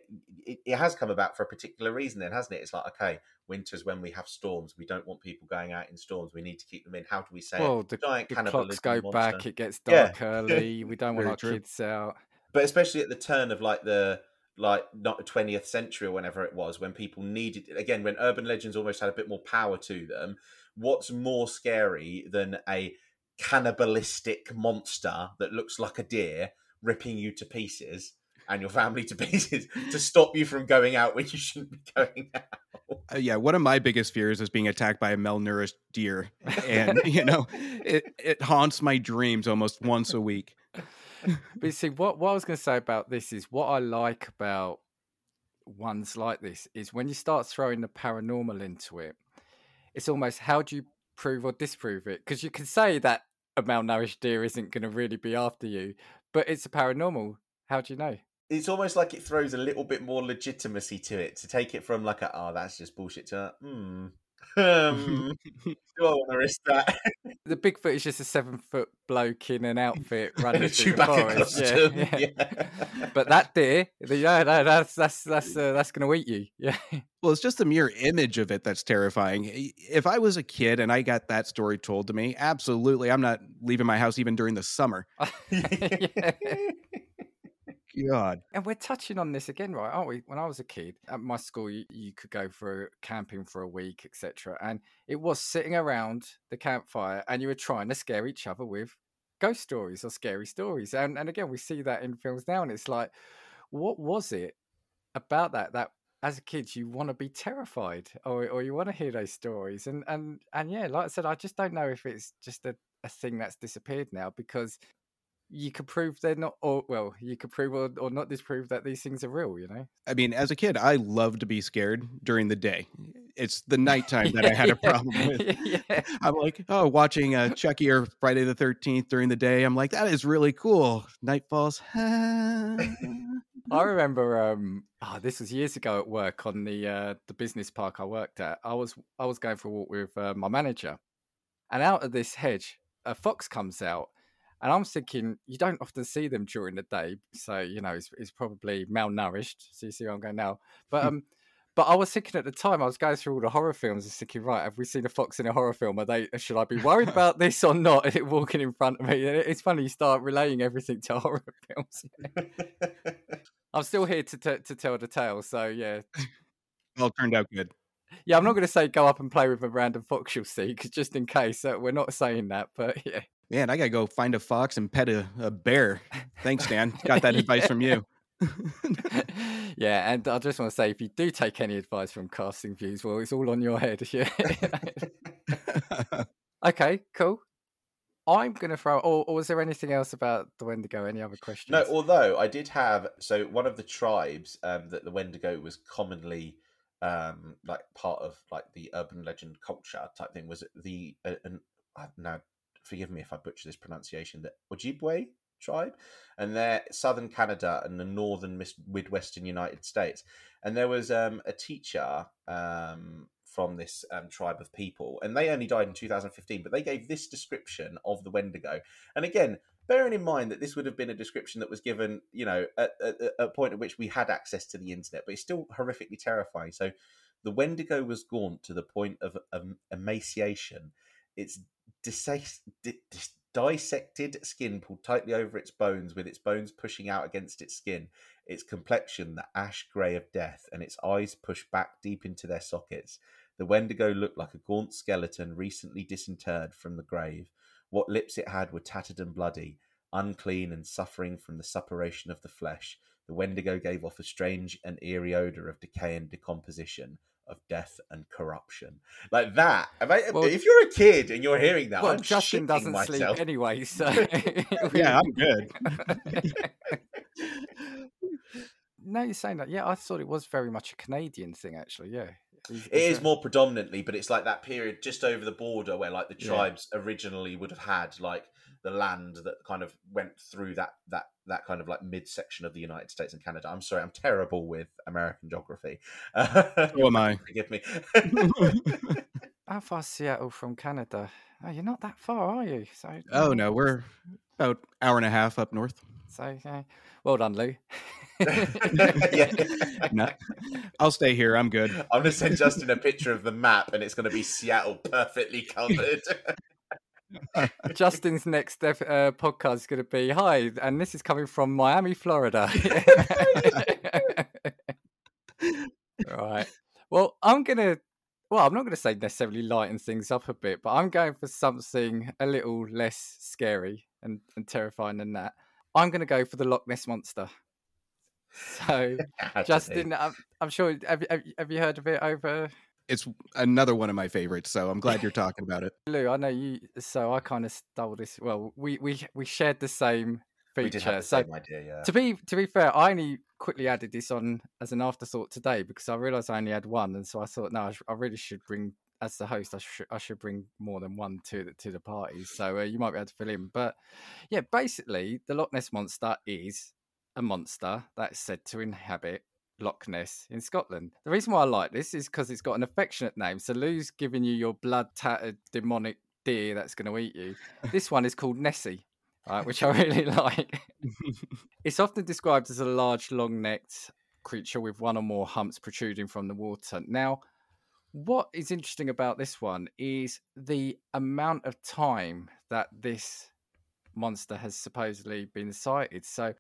it, it has come about for a particular reason then, hasn't it? It's like, okay, winter's when we have storms. We don't want people going out in storms. We need to keep them in. How do we say Well, it? the, Giant the clocks go monster. back, it gets Yeah. dark early. We don't want our true. kids out. but especially at the turn of like the like not the 20th century or whenever it was when people needed again when urban legends almost had a bit more power to them what's more scary than a cannibalistic monster that looks like a deer ripping you to pieces and your family to pieces to stop you from going out when you shouldn't be going out Uh, yeah, one of my biggest fears is being attacked by a malnourished deer, and you know, it it haunts my dreams almost once a week. But you see, what, what I was going to say about this is what I like about ones like this is when you start throwing the paranormal into it, it's almost how do you prove or disprove it? Because you can say that a malnourished deer isn't going to really be after you, but it's a paranormal. How do you know? it's almost like it throws a little bit more legitimacy to it to take it from like a oh that's just bullshit to hmm um, do I want to risk that The Bigfoot is just a seven foot bloke in an outfit running a through the forest. Yeah, yeah. yeah. But that deer, the- yeah, no, that's that's that's uh, that's going to eat you. Yeah. Well, it's just the mere image of it that's terrifying. If I was a kid and I got that story told to me, absolutely, I'm not leaving my house even during the summer. God, And we're touching on this again, right? Aren't we? When I was a kid at my school, you, you could go for camping for a week, etc. And it was sitting around the campfire, and you were trying to scare each other with ghost stories or scary stories. And and again, we see that in films now, and it's like, what was it about that that as a kid you want to be terrified or or you want to hear those stories? And and and yeah, like I said, I just don't know if it's just a, a thing that's disappeared now because you could prove they're not or well you could prove or, or not disprove that these things are real you know I mean, as a kid, I loved to be scared during the day. It's the nighttime that I had a problem with. yeah. I'm like, oh, watching uh, Chucky or Friday the 13th during the day. I'm like, that is really cool. Night falls. I remember um oh, this was years ago at work on the uh the business park I worked at. I was I was going for a walk with uh, my manager. And out of this hedge, a fox comes out. And I'm thinking, you don't often see them during the day, so you know he's, he's probably malnourished. So you see where I'm going now. But um, but I was thinking at the time, I was going through all the horror films, and thinking, right, have we seen a fox in a horror film? Are they? Should I be worried about this or not? Is it walking in front of me? And it's funny you start relaying everything to horror films. I'm still here to t- to tell the tale, so yeah, All turned out good. yeah. I'm not going to say go up and play with a random fox you'll see, because just in case, uh, we're not saying that. But yeah, Man, I gotta go find a fox and pet a, a bear. Thanks, Dan. Got that advice from you. yeah. And I just want to say, if you do take any advice from casting views, well, it's all on your head. Yeah. okay, cool. I'm going to throw. Or, or was there anything else about the Wendigo? Any other questions? No, although I did have so one of the tribes um, that the Wendigo was commonly um, like part of like the urban legend culture type thing was the uh, an, uh, now forgive me if I butcher this pronunciation the Ojibwe tribe and they're southern Canada and the northern midwestern United States and there was um, a teacher um, from this um, tribe of people and they only died in 2015 but they gave this description of the Wendigo and again bearing in mind that this would have been a description that was given, you know, at, at, at a point at which we had access to the internet, but it's still horrifically terrifying. So, the Wendigo was gaunt to the point of um, emaciation. Its dis- dis- dissected skin pulled tightly over its bones, with its bones pushing out against its skin. Its complexion, the ash grey of death, and its eyes pushed back deep into their sockets. The Wendigo looked like a gaunt skeleton recently disinterred from the grave. What lips it had were tattered and bloody, unclean and suffering from the suppuration of the flesh. The Wendigo gave off a strange and eerie odour of decay and decomposition, of death and corruption. Like that. If, I- Well- if you're a kid and you're hearing that, well, I'm Justin doesn't myself. sleep anyway, so yeah, I'm good. no, you're saying that. Yeah, I thought it was very much a Canadian thing, actually. Yeah, Is- It is more predominantly, but it's like that period just over the border where like the Yeah. tribes originally would have had like the land that kind of went through that that that kind of like midsection of the United States and Canada. I'm sorry, I'm terrible with American geography. Who am I. Forgive me. How far is Seattle from Canada? Oh, you're not that far, are you? So oh mm. no, we're about hour and a half up north. So yeah, well done, Lou. yeah. No, I'll stay here. I'm good. I'm gonna send Justin a picture of the map, and it's gonna be Seattle perfectly covered. Justin's next uh, podcast is going to be hi, and this is coming from Miami, Florida. right. Well, I'm gonna. Well, I'm not going to say necessarily lighten things up a bit, but I'm going for something a little less scary and, and terrifying than that. I'm going to go for the Loch Ness monster. So, to. Justin, I'm, I'm sure have, have, have you heard of it over It's another one of my favorites, so I'm glad you're talking about it. Lou? I know you. So I kind of stole this. Well, we we we shared the same feature. we did have the so same idea, yeah. to be to be fair, I only quickly added this on as an afterthought today because I realised I only had one, and so I thought, no, I, sh- I really should bring as the host, I should I should bring more than one to the to the party. So uh, you might be able to fill in, but yeah, basically, the Loch Ness monster is a monster that's said to inhabit Loch Ness in Scotland. The reason why I like this is because it's got an affectionate name. So Lou's giving you your blood tattered demonic deer that's going to eat you. This one is called Nessie, right, which I really like. it's often described as a large, long necked creature with one or more humps protruding from the water. Now, what is interesting about this one is the amount of time that this monster has supposedly been sighted. So,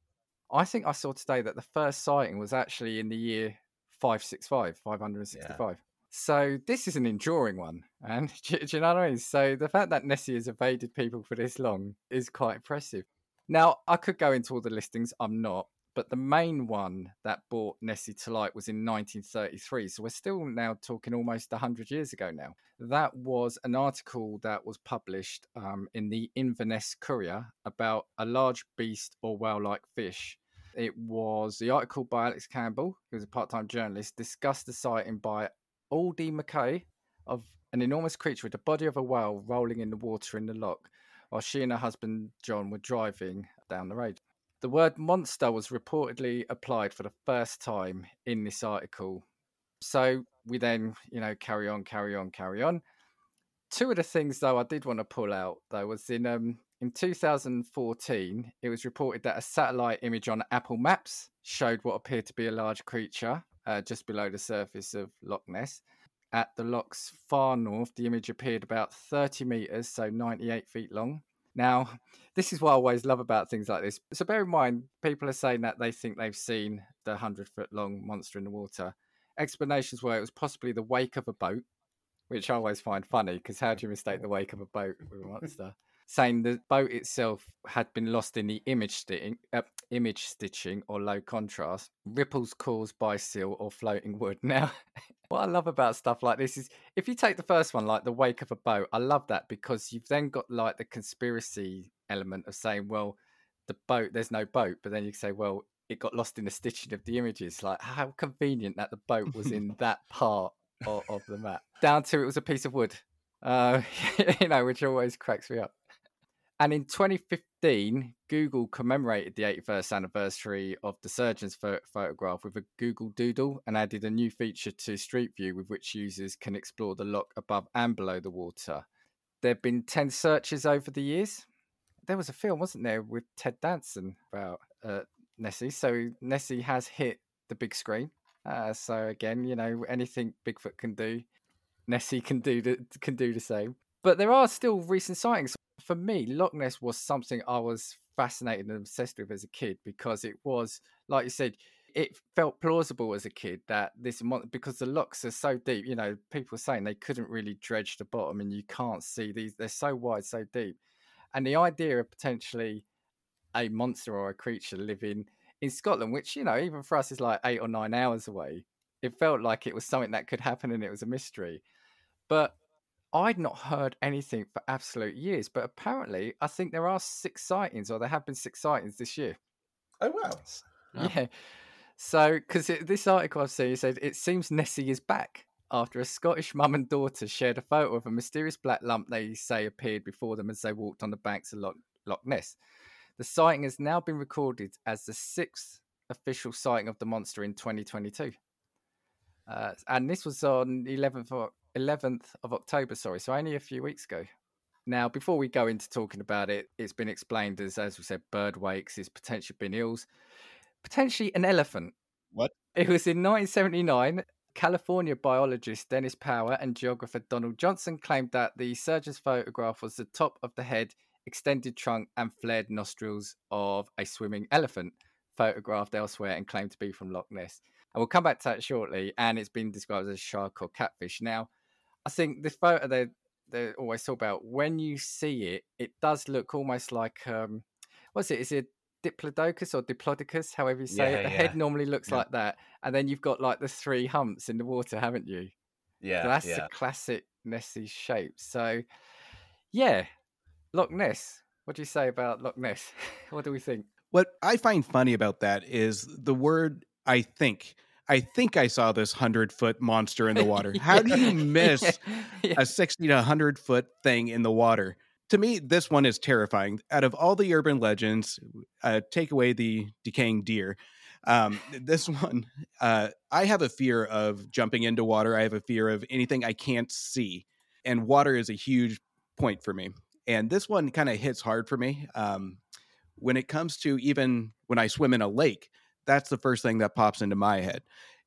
I think I saw today that the first sighting was actually in the year 565, 565. So this is an enduring one, and do, do you know what I mean? So the fact that Nessie has evaded people for this long is quite impressive. Now I could go into all the listings, I'm not, but the main one that brought Nessie to light was in 1933. So we're still now talking almost 100 years ago now. That was an article that was published um, in the Inverness Courier about a large beast or whale-like fish. It was the article by Alex Campbell, who was a part-time journalist, discussed the sighting by Aldie Mackay of an enormous creature with the body of a whale rolling in the water in the loch while she and her husband John were driving down the road. The word monster was reportedly applied for the first time in this article. So we then, you know, carry on, carry on, carry on. Two of the things though I did want to pull out though was in um in 2014 it was reported that a satellite image on Apple Maps showed what appeared to be a large creature uh, just below the surface of Loch Ness. At the loch's far north, the image appeared about 30 meters, so 98 feet long. Now, this is what I always love about things like this. So bear in mind, people are saying that they think they've seen the 100 foot long monster in the water. Explanations were it was possibly the wake of a boat, which I always find funny because how do you mistake the wake of a boat with a monster? Saying the boat itself had been lost in the image stitching, uh, image stitching or low contrast, ripples caused by seal or floating wood. Now, what I love about stuff like this is if you take the first one, like the wake of a boat, I love that because you've then got like the conspiracy element of saying, well, the boat, there's no boat, but then you say, well, it got lost in the stitching of the images. Like, how convenient that the boat was in that part of, of the map. Down to it was a piece of wood, uh, you know, which always cracks me up. And in 2015, Google commemorated the 81st anniversary of the surgeon's pho- photograph with a Google Doodle and added a new feature to Street View with which users can explore the loch above and below the water. There have been 10 searches over the years. There was a film, wasn't there, with Ted Danson about uh, Nessie. So Nessie has hit the big screen. Uh, so again, you know, anything Bigfoot can do, Nessie can do the, can do the same. But there are still recent sightings for me, Loch Ness was something I was fascinated and obsessed with as a kid because it was, like you said, it felt plausible as a kid that this because the locks are so deep. You know, people saying they couldn't really dredge the bottom, and you can't see these. They're so wide, so deep, and the idea of potentially a monster or a creature living in Scotland, which you know, even for us, is like eight or nine hours away. It felt like it was something that could happen, and it was a mystery. But I'd not heard anything for absolute years, but apparently, I think there are six sightings, or there have been six sightings this year. Oh wow! Yeah. So, because this article I've seen said it seems Nessie is back after a Scottish mum and daughter shared a photo of a mysterious black lump they say appeared before them as they walked on the banks of Loch, Loch Ness. The sighting has now been recorded as the sixth official sighting of the monster in 2022. Uh, and this was on 11th of 11th of October, sorry, so only a few weeks ago. Now, before we go into talking about it, it's been explained as, as we said, bird wakes is potentially been eels, potentially an elephant. What? It was in 1979. California biologist Dennis Power and geographer Donald Johnson claimed that the surgeon's photograph was the top of the head, extended trunk, and flared nostrils of a swimming elephant, photographed elsewhere and claimed to be from Loch Ness. And we'll come back to that shortly. And it's been described as a shark or catfish. Now, I think the photo they they always talk about when you see it, it does look almost like um, what's it? Is it diplodocus or diplodocus? However you say Yeah, it. The yeah. head normally looks Yeah. like that, and then you've got like the three humps in the water, haven't you? Yeah, So that's yeah. the classic Nessie shape. So, yeah, Loch Ness. What do you say about Loch Ness? what do we think? What I find funny about that is the word I think. I think I saw this hundred foot monster in the water. How do you miss Yeah. a 60 to 100 foot thing in the water? To me, this one is terrifying. Out of all the urban legends, uh, take away the decaying deer. Um, this one, uh, I have a fear of jumping into water. I have a fear of anything I can't see. And water is a huge point for me. And this one kind of hits hard for me. Um, when it comes to even when I swim in a lake, that's the first thing that pops into my head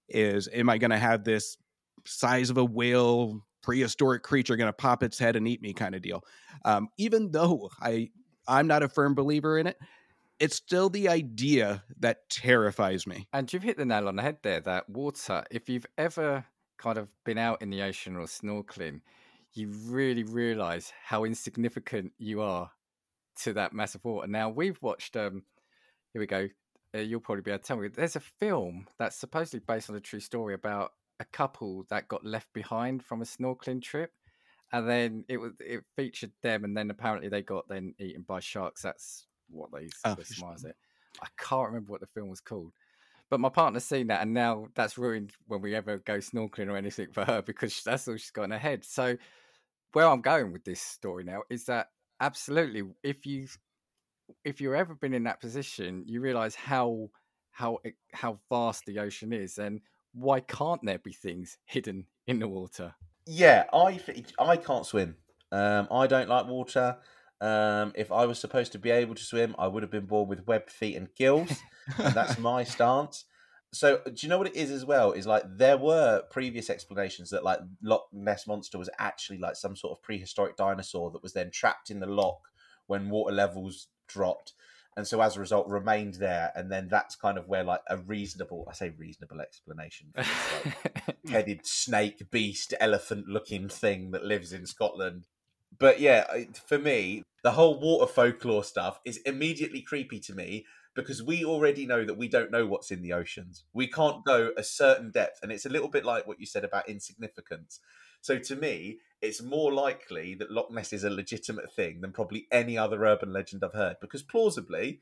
is am I going to have this size of a whale prehistoric creature going to pop its head and eat me kind of deal um, even though i i'm not a firm believer in it it's still the idea that terrifies me And you've hit the nail on the head there that water, if you've ever kind of been out in the ocean or snorkeling, you really realize how insignificant you are to that massive water. Now, we've watched, um, here we go. Uh, you'll probably be able to tell me. There's a film that's supposedly based on a true story about a couple that got left behind from a snorkeling trip. And then it was it featured them, and then apparently they got then eaten by sharks. That's what they, Oh, surmise it. I can't remember what the film was called, But my partner's seen that, and now that's ruined when we ever go snorkeling or anything for her because that's all she's got in her head. So, where I'm going with this story now is that absolutely, if you if you've ever been in that position, you realize how how how vast the ocean is, and why can't there be things hidden in the water? Yeah, I I can't swim. Um, I don't like water. Um, if I was supposed to be able to swim, I would have been born with webbed feet and gills, and that's my stance. So, do you know what it is as well? Is like there were previous explanations that like Loch Ness monster was actually like some sort of prehistoric dinosaur that was then trapped in the lock when water levels dropped, and so as a result remained there. And then that's kind of where like a reasonable, I say reasonable explanation, for this, like, hmm. headed snake, beast, elephant-looking thing that lives in Scotland but yeah, for me, the whole water folklore stuff is immediately creepy to me because we already know that we don't know what's in the oceans. We can't go a certain depth. And it's a little bit like what you said about insignificance. So to me, it's more likely that Loch Ness is a legitimate thing than probably any other urban legend I've heard because plausibly,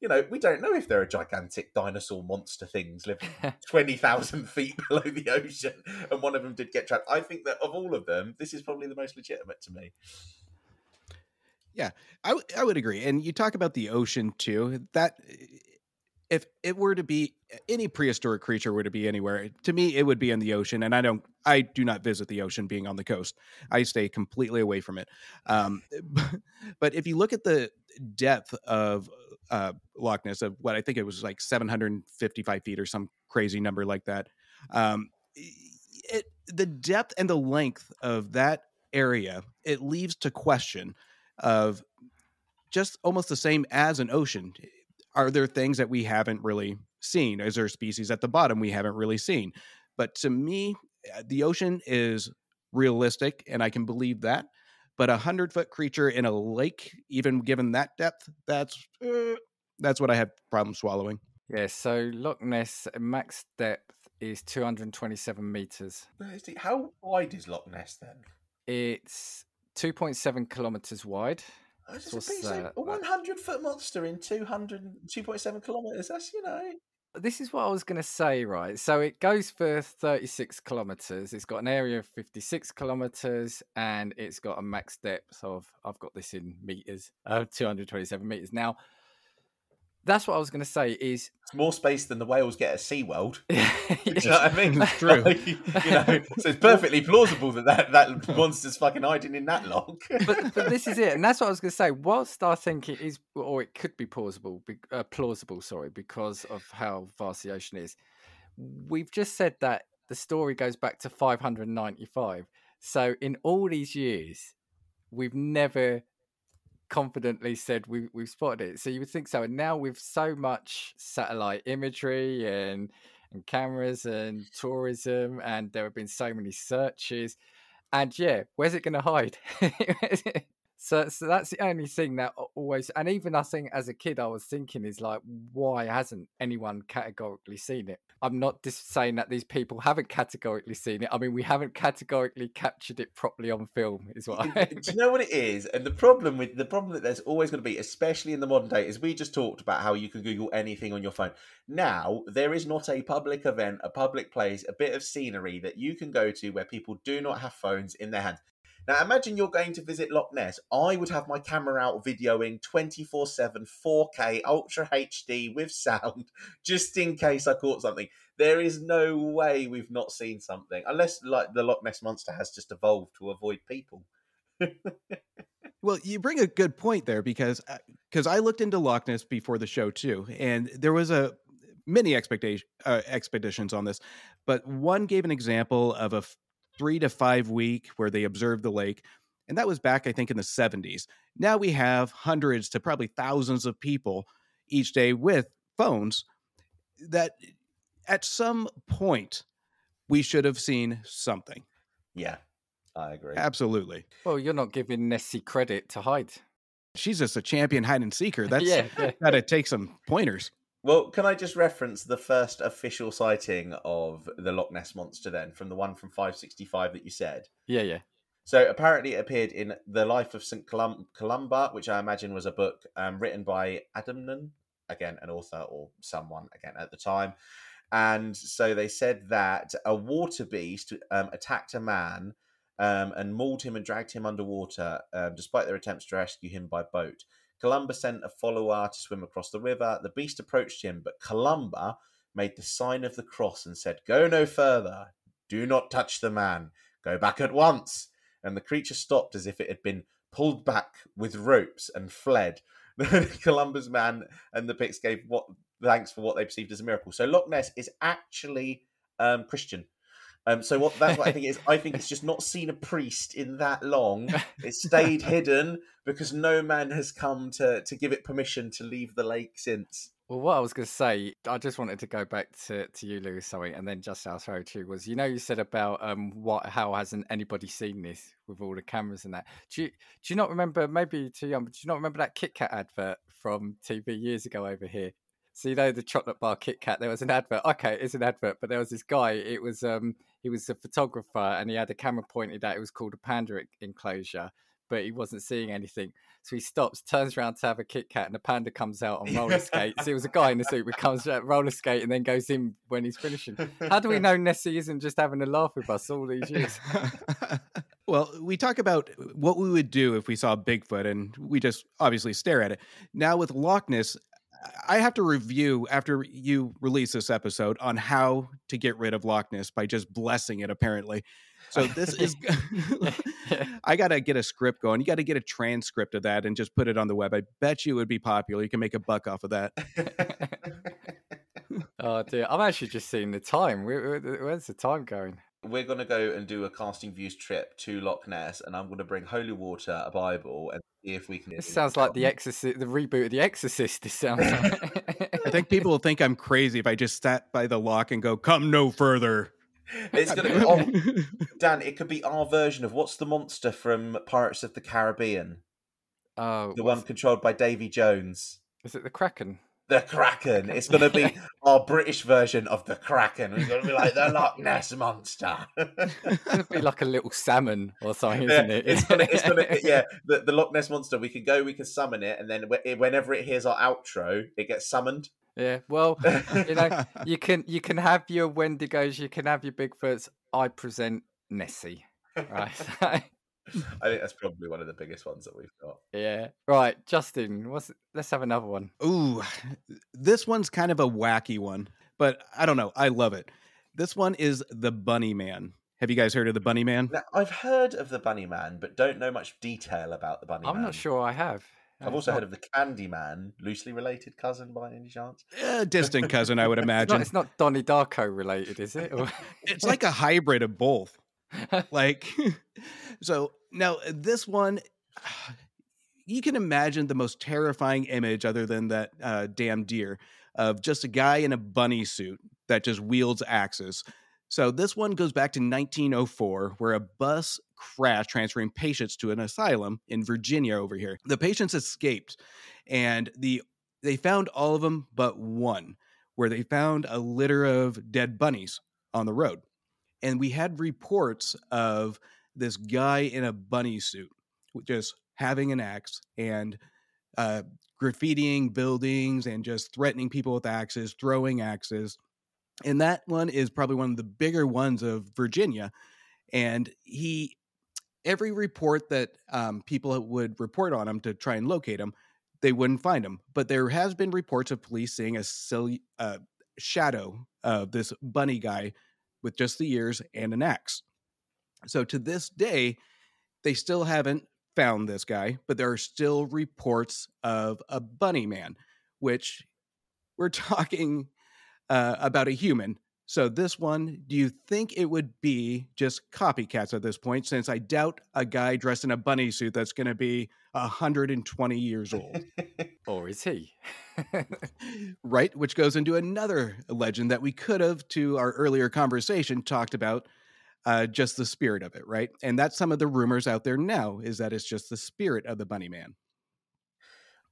you know, we don't know if there are gigantic dinosaur monster things living 20,000 feet below the ocean and one of them did get trapped. I think that of all of them, this is probably the most legitimate to me. Yeah, I, w- I would agree. And you talk about the ocean too. That if it were to be any prehistoric creature were to be anywhere, to me it would be in the ocean. And I don't, I do not visit the ocean being on the coast. I stay completely away from it. Um, but if you look at the depth of uh, Loch Ness, of what I think it was like 755 feet or some crazy number like that, um, it, the depth and the length of that area, it leaves to question of just almost the same as an ocean are there things that we haven't really seen? Is there species at the bottom we haven't really seen? But to me, uh, the ocean is realistic, and I can believe that. But a hundred foot creature in a lake, even given that depth, that's uh, that's what I have problem swallowing. Yeah. So Loch Ness max depth is 227 meters. How wide is Loch Ness then? It's 2.7 kilometers wide. That's a, a 100 foot monster in 200, 2.7 kilometers. That's, you know. This is what I was going to say, right? So it goes for 36 kilometers. It's got an area of 56 kilometers and it's got a max depth of, I've got this in meters, uh, 227 meters. Now, that's what I was going to say. Is it's more space than the whales get at SeaWorld. yes. you know what I mean? It's true. Like, you know, so it's perfectly plausible that that, that monster's fucking hiding in that log. but, but this is it, and that's what I was going to say. Whilst I think it is, or it could be plausible, uh, plausible, sorry, because of how vast the ocean is. We've just said that the story goes back to 595. So in all these years, we've never confidently said we we've spotted it. So you would think so. And now with so much satellite imagery and and cameras and tourism, and there have been so many searches, and yeah, where's it going to hide? so, so that's the only thing that always, and even I think as a kid, I was thinking is like, why hasn't anyone categorically seen it? I'm not just saying that these people haven't categorically seen it. I mean, we haven't categorically captured it properly on film, is what I. Do you know what it is? And the problem with the problem that there's always going to be, especially in the modern day, is we just talked about how you can Google anything on your phone. Now there is not a public event, a public place, a bit of scenery that you can go to where people do not have phones in their hands. Now, imagine you're going to visit Loch Ness. I would have my camera out videoing 24 7, 4K, Ultra HD with sound, just in case I caught something. There is no way we've not seen something, unless like the Loch Ness monster has just evolved to avoid people. well, you bring a good point there because because uh, I looked into Loch Ness before the show too, and there was a many expectation uh, expeditions on this, but one gave an example of a three to five week where they observed the lake. And that was back, I think, in the 70s. Now we have hundreds to probably thousands of people each day with phones that at some point we should have seen something. Yeah, I agree. Absolutely. Well, you're not giving Nessie credit to hide. She's just a champion hide and seeker. That's yeah, yeah. got to take some pointers. Well, can I just reference the first official sighting of the Loch Ness monster then, from the one from 565 that you said? Yeah, yeah. So apparently it appeared in The Life of St. Colum- Columba, which I imagine was a book um, written by Adamnan, again, an author or someone, again, at the time. And so they said that a water beast um, attacked a man um, and mauled him and dragged him underwater, um, despite their attempts to rescue him by boat. Columba sent a follower to swim across the river. The beast approached him, but Columba made the sign of the cross and said, Go no further. Do not touch the man. Go back at once. And the creature stopped as if it had been pulled back with ropes and fled. Columba's man and the Picts gave what thanks for what they perceived as a miracle. So Loch Ness is actually um, Christian. Um, so what that's what I think it is. I think it's just not seen a priest in that long. It stayed hidden because no man has come to to give it permission to leave the lake since. Well, what I was going to say, I just wanted to go back to, to you, Lewis, something, and then just our throw too was, you know, you said about um what how hasn't anybody seen this with all the cameras and that. Do you do you not remember? Maybe too young, but do you not remember that Kit Kat advert from TV years ago over here? So you know the chocolate bar Kit Kat. There was an advert. Okay, it's an advert, but there was this guy. It was um he was a photographer and he had a camera pointed at. It was called a panda enclosure, but he wasn't seeing anything. So he stops, turns around to have a Kit Kat, and the panda comes out on roller skates. it was a guy in a suit, who comes out roller skate and then goes in when he's finishing. How do we know Nessie isn't just having a laugh with us all these years? well, we talk about what we would do if we saw Bigfoot, and we just obviously stare at it. Now with Loch Ness, I have to review after you release this episode on how to get rid of Loch Ness by just blessing it, apparently. So this is I gotta get a script going. You gotta get a transcript of that and just put it on the web. I bet you it would be popular. You can make a buck off of that. oh dear. I'm actually just seeing the time. Where, where's the time going? We're going to go and do a casting views trip to Loch Ness, and I'm going to bring holy water, a Bible, and see if we can. This sounds like the Exorcist, the reboot of the Exorcist. This sounds. Like. I think people will think I'm crazy if I just sat by the lock and go, "Come no further." It's gonna be, oh, Dan. It could be our version of what's the monster from Pirates of the Caribbean? Oh, the one controlled by Davy Jones. Is it the Kraken? The Kraken. It's going to be our British version of the Kraken. It's going to be like the Loch Ness monster. it's going to be like a little salmon or something, isn't it? It's going to, it's going to, yeah. The, the Loch Ness monster. We can go, we can summon it, and then whenever it hears our outro, it gets summoned. Yeah, well, you know, you can you can have your Wendigos, you can have your Bigfoots. I present Nessie, right? I think that's probably one of the biggest ones that we've got. Yeah. Right, Justin, what's let's have another one. Ooh, this one's kind of a wacky one, but I don't know. I love it. This one is the Bunny Man. Have you guys heard of the Bunny Man? Now, I've heard of the Bunny Man, but don't know much detail about the Bunny man. I'm Man. not sure I have. I've also heard of the Candy Man, loosely related cousin by any chance? A distant cousin, I would imagine. it's, not, it's not Donnie Darko related, is it? it's like a hybrid of both. like so now this one you can imagine the most terrifying image other than that uh, damn deer of just a guy in a bunny suit that just wields axes. So this one goes back to 1904 where a bus crashed transferring patients to an asylum in virginia over here. The patients escaped and the they found all of them but one where they found a litter of dead bunnies on the road and we had reports of this guy in a bunny suit just having an axe and uh, graffitiing buildings and just threatening people with axes, throwing axes. And that one is probably one of the bigger ones of Virginia. And he, every report that um, people would report on him to try and locate him, they wouldn't find him. But there has been reports of police seeing a silly, uh, shadow of this bunny guy with just the ears and an axe. So to this day, they still haven't found this guy, but there are still reports of a bunny man, which we're talking uh, about a human. So this one, do you think it would be just copycats at this point? Since I doubt a guy dressed in a bunny suit that's going to be 120 years old. or is he? right, which goes into another legend that we could have, to our earlier conversation, talked about uh, just the spirit of it, right? And that's some of the rumors out there now is that it's just the spirit of the bunny man.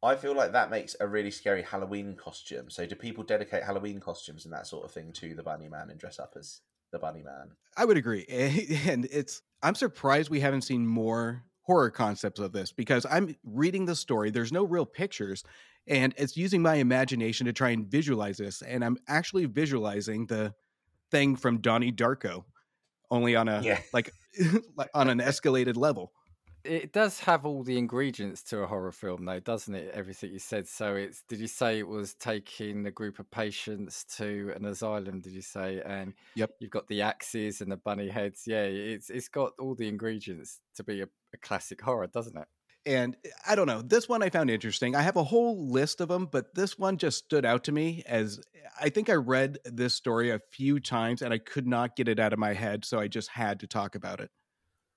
I feel like that makes a really scary Halloween costume. So, do people dedicate Halloween costumes and that sort of thing to the bunny man and dress up as the bunny man? I would agree. And it's, I'm surprised we haven't seen more horror concepts of this because I'm reading the story. There's no real pictures, and it's using my imagination to try and visualize this. And I'm actually visualizing the thing from Donnie Darko, only on a Yeah. like like on an escalated level. It does have all the ingredients to a horror film, though, doesn't it? Everything you said. So it's. Did you say it was taking a group of patients to an asylum? Did you say? And Yep. you've got the axes and the bunny heads. Yeah, it's it's got all the ingredients to be a, a classic horror, doesn't it? And eh, I don't know, this one I found interesting. I have a whole list of them, but this one just stood out to me as I think I read this story a few times and I could not get it out of my head, so I just had to talk about it.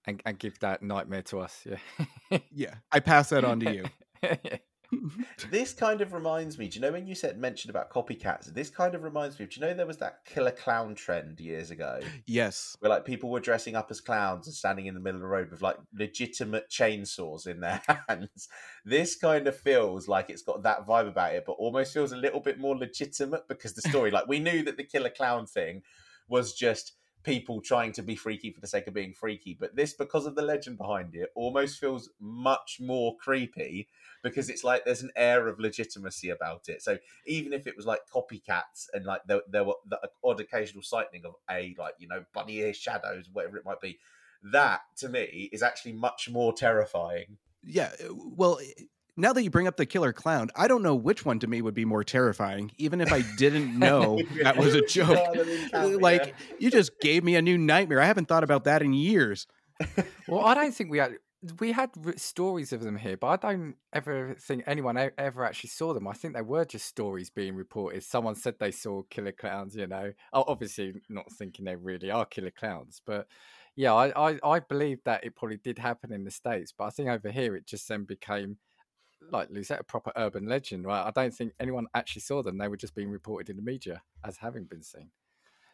And and give that nightmare to us. Yeah. Yeah, I pass that on to you. This kind of reminds me. Do you know when you said mentioned about copycats? This kind of reminds me. of- Do you know there was that killer clown trend years ago, yes. where like people were dressing up as clowns and standing in the middle of the road with like legitimate chainsaws in their hands? This kind of feels like it's got that vibe about it, but almost feels a little bit more legitimate because the story, like we knew that the killer clown thing was just people trying to be freaky for the sake of being freaky, but this, because of the legend behind it, almost feels much more creepy because it's like there's an air of legitimacy about it. So even if it was like copycats and like there, there were the odd occasional sighting of a like you know bunny ear shadows, whatever it might be, that to me is actually much more terrifying. Yeah. Well, now that you bring up the killer clown, I don't know which one to me would be more terrifying, even if I didn't know that was a joke. Like you just gave me a new nightmare. I haven't thought about that in years. well, I don't think we had we had stories of them here, but I don't ever think anyone ever actually saw them. I think they were just stories being reported. Someone said they saw killer clowns, you know. Obviously not thinking they really are killer clowns, but yeah, I, I I believe that it probably did happen in the states, but I think over here it just then became like Lucette, a proper urban legend, right? I don't think anyone actually saw them; they were just being reported in the media as having been seen.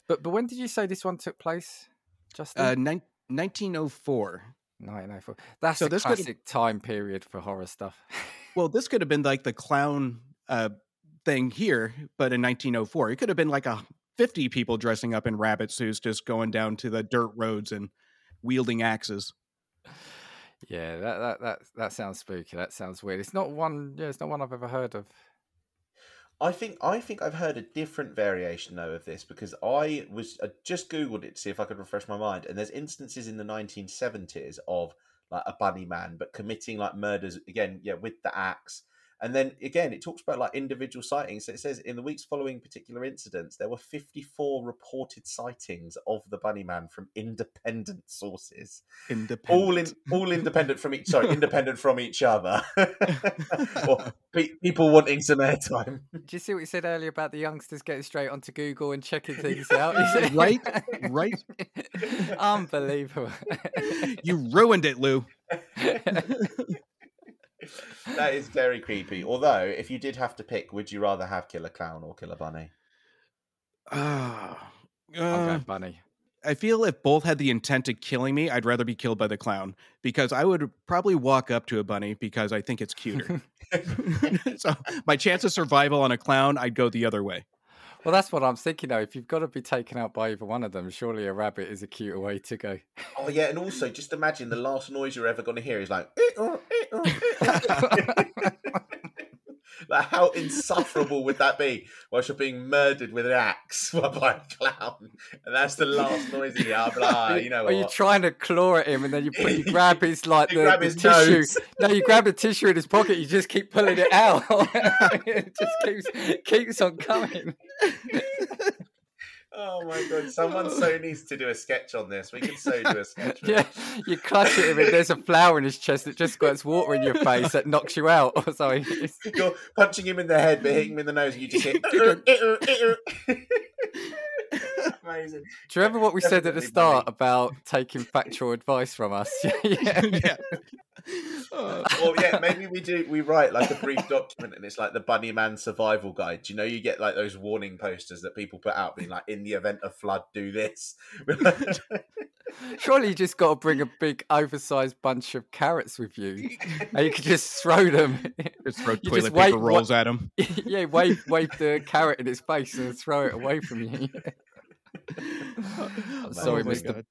But but when did you say this one took place, Justin? Uh, nine, 1904. 1904. That's So a this classic time period for horror stuff. Well, this could have been like the clown uh, thing here, but in 1904, it could have been like a 50 people dressing up in rabbit suits, just going down to the dirt roads and wielding axes. Yeah, that, that that that sounds spooky. That sounds weird. It's not one. Yeah, it's not one I've ever heard of. I think I think I've heard a different variation though of this because I was I just googled it to see if I could refresh my mind, and there's instances in the 1970s of like a bunny man, but committing like murders again, yeah, with the axe. And then again, it talks about like individual sightings. So it says in the weeks following particular incidents, there were 54 reported sightings of the bunny man from independent sources, Independent. all in all independent from each sorry, independent from each other, or pe- people wanting some airtime. Did you see what you said earlier about the youngsters getting straight onto Google and checking things out? You said- Right, right. Unbelievable. You ruined it, Lou. That is very creepy. Although, if you did have to pick, would you rather have Killer Clown or Killer Bunny? Ah, I'm uh, going bunny. I feel if both had the intent of killing me, I'd rather be killed by the clown because I would probably walk up to a bunny because I think it's cuter. so my chance of survival on a clown, I'd go the other way. Well, that's what I'm thinking. Though, if you've got to be taken out by either one of them, surely a rabbit is a cuter way to go. Oh yeah, and also just imagine the last noise you're ever going to hear is like, eh, oh, eh, oh, eh, oh. like how insufferable would that be? Whilst you're being murdered with an axe by a clown, and that's the last noise you hear. Like, "Ah, you know you're what? trying to claw at him, and then you put you grab his like You the, grab the his tissue. nose. No, you grab the tissue in his pocket. You just keep pulling it out. it just keeps keeps on coming. Oh my god! Someone so oh. needs to do a sketch on this. We could so do a sketch. Yeah, you clutch at him, and there's a flower in his chest that just squirts water in your face that knocks you out or something. You're punching him in the head, but hitting him in the nose, and you just hit. Uh, uh, uh, Amazing. Do you remember what we said at the start bunny. about taking factual advice from us? yeah. yeah. Well, yeah, maybe we do. We write like a brief document, and it's like the Bunny Man survival guide. Do you know you get like those warning posters that people put out, being like, "In the event of flood, do this." Surely you just got to bring a big, oversized bunch of carrots with you, and you could just throw them. just throw You toilet just paper wait- rolls at them. yeah, wave wave the carrot in its face and throw it away from you. Oh sorry, my Mr. God.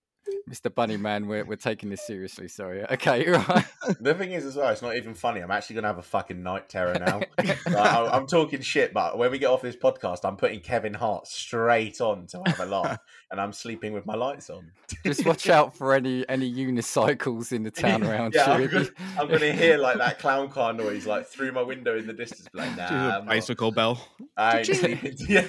Mr. Bunny Man, we're we're taking this seriously. Sorry. Okay, right. The thing is, as well, it's not even funny. I'm actually going to have a fucking night terror now. Like, I- I'm talking shit, but when we get off this podcast, I'm putting Kevin Hart straight on to have a laugh, and I'm sleeping with my lights on. Just watch out for any any unicycles in the town around yeah, you. I'm gonna, I'm gonna hear like that clown car noise, like through my window in the distance. Like, nah, Do I'm not- bicycle bell. I ain't. Yeah.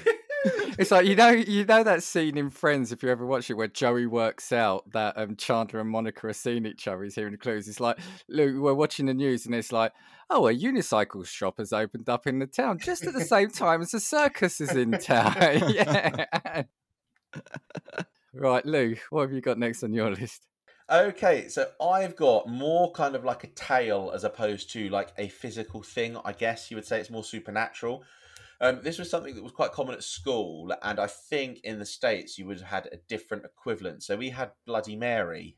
It's like you know, you know that scene in Friends, if you ever watch it, where Joey works out that um, Chandler and Monica are seeing each other. He's hearing clues. It's like, look, we're watching the news, and it's like, oh, a unicycle shop has opened up in the town just at the same time as a circus is in town. yeah. right, Lou, what have you got next on your list? Okay, so I've got more kind of like a tale as opposed to like a physical thing. I guess you would say it's more supernatural. Um, this was something that was quite common at school, and I think in the states you would have had a different equivalent. So we had Bloody Mary.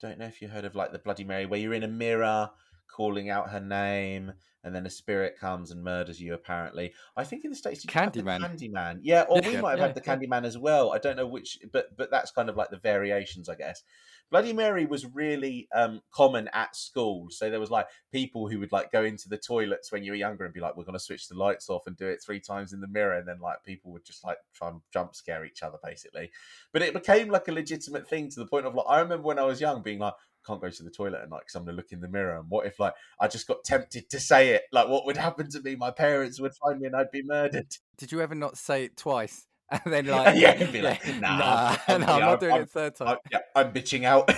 Don't know if you heard of like the Bloody Mary, where you're in a mirror calling out her name, and then a spirit comes and murders you. Apparently, I think in the states you have the Candyman. Candyman, yeah, or we Yeah, might have yeah, had the yeah. Candyman as well. I don't know which, but but that's kind of like the variations, I guess. Bloody Mary was really um, common at school. So there was like people who would like go into the toilets when you were younger and be like, "We're going to switch the lights off and do it three times in the mirror," and then like people would just like try and jump scare each other, basically. But it became like a legitimate thing to the point of like I remember when I was young being like. Can't go to the toilet at night because I'm gonna look in the mirror. And what if, like, I just got tempted to say it? Like, what would happen to me? My parents would find me and I'd be murdered. Did you ever not say it twice? And then like, Yeah, be like, nah, nah, I'm- no, I'm not doing I'm- it third time. I, yeah, I'm bitching out.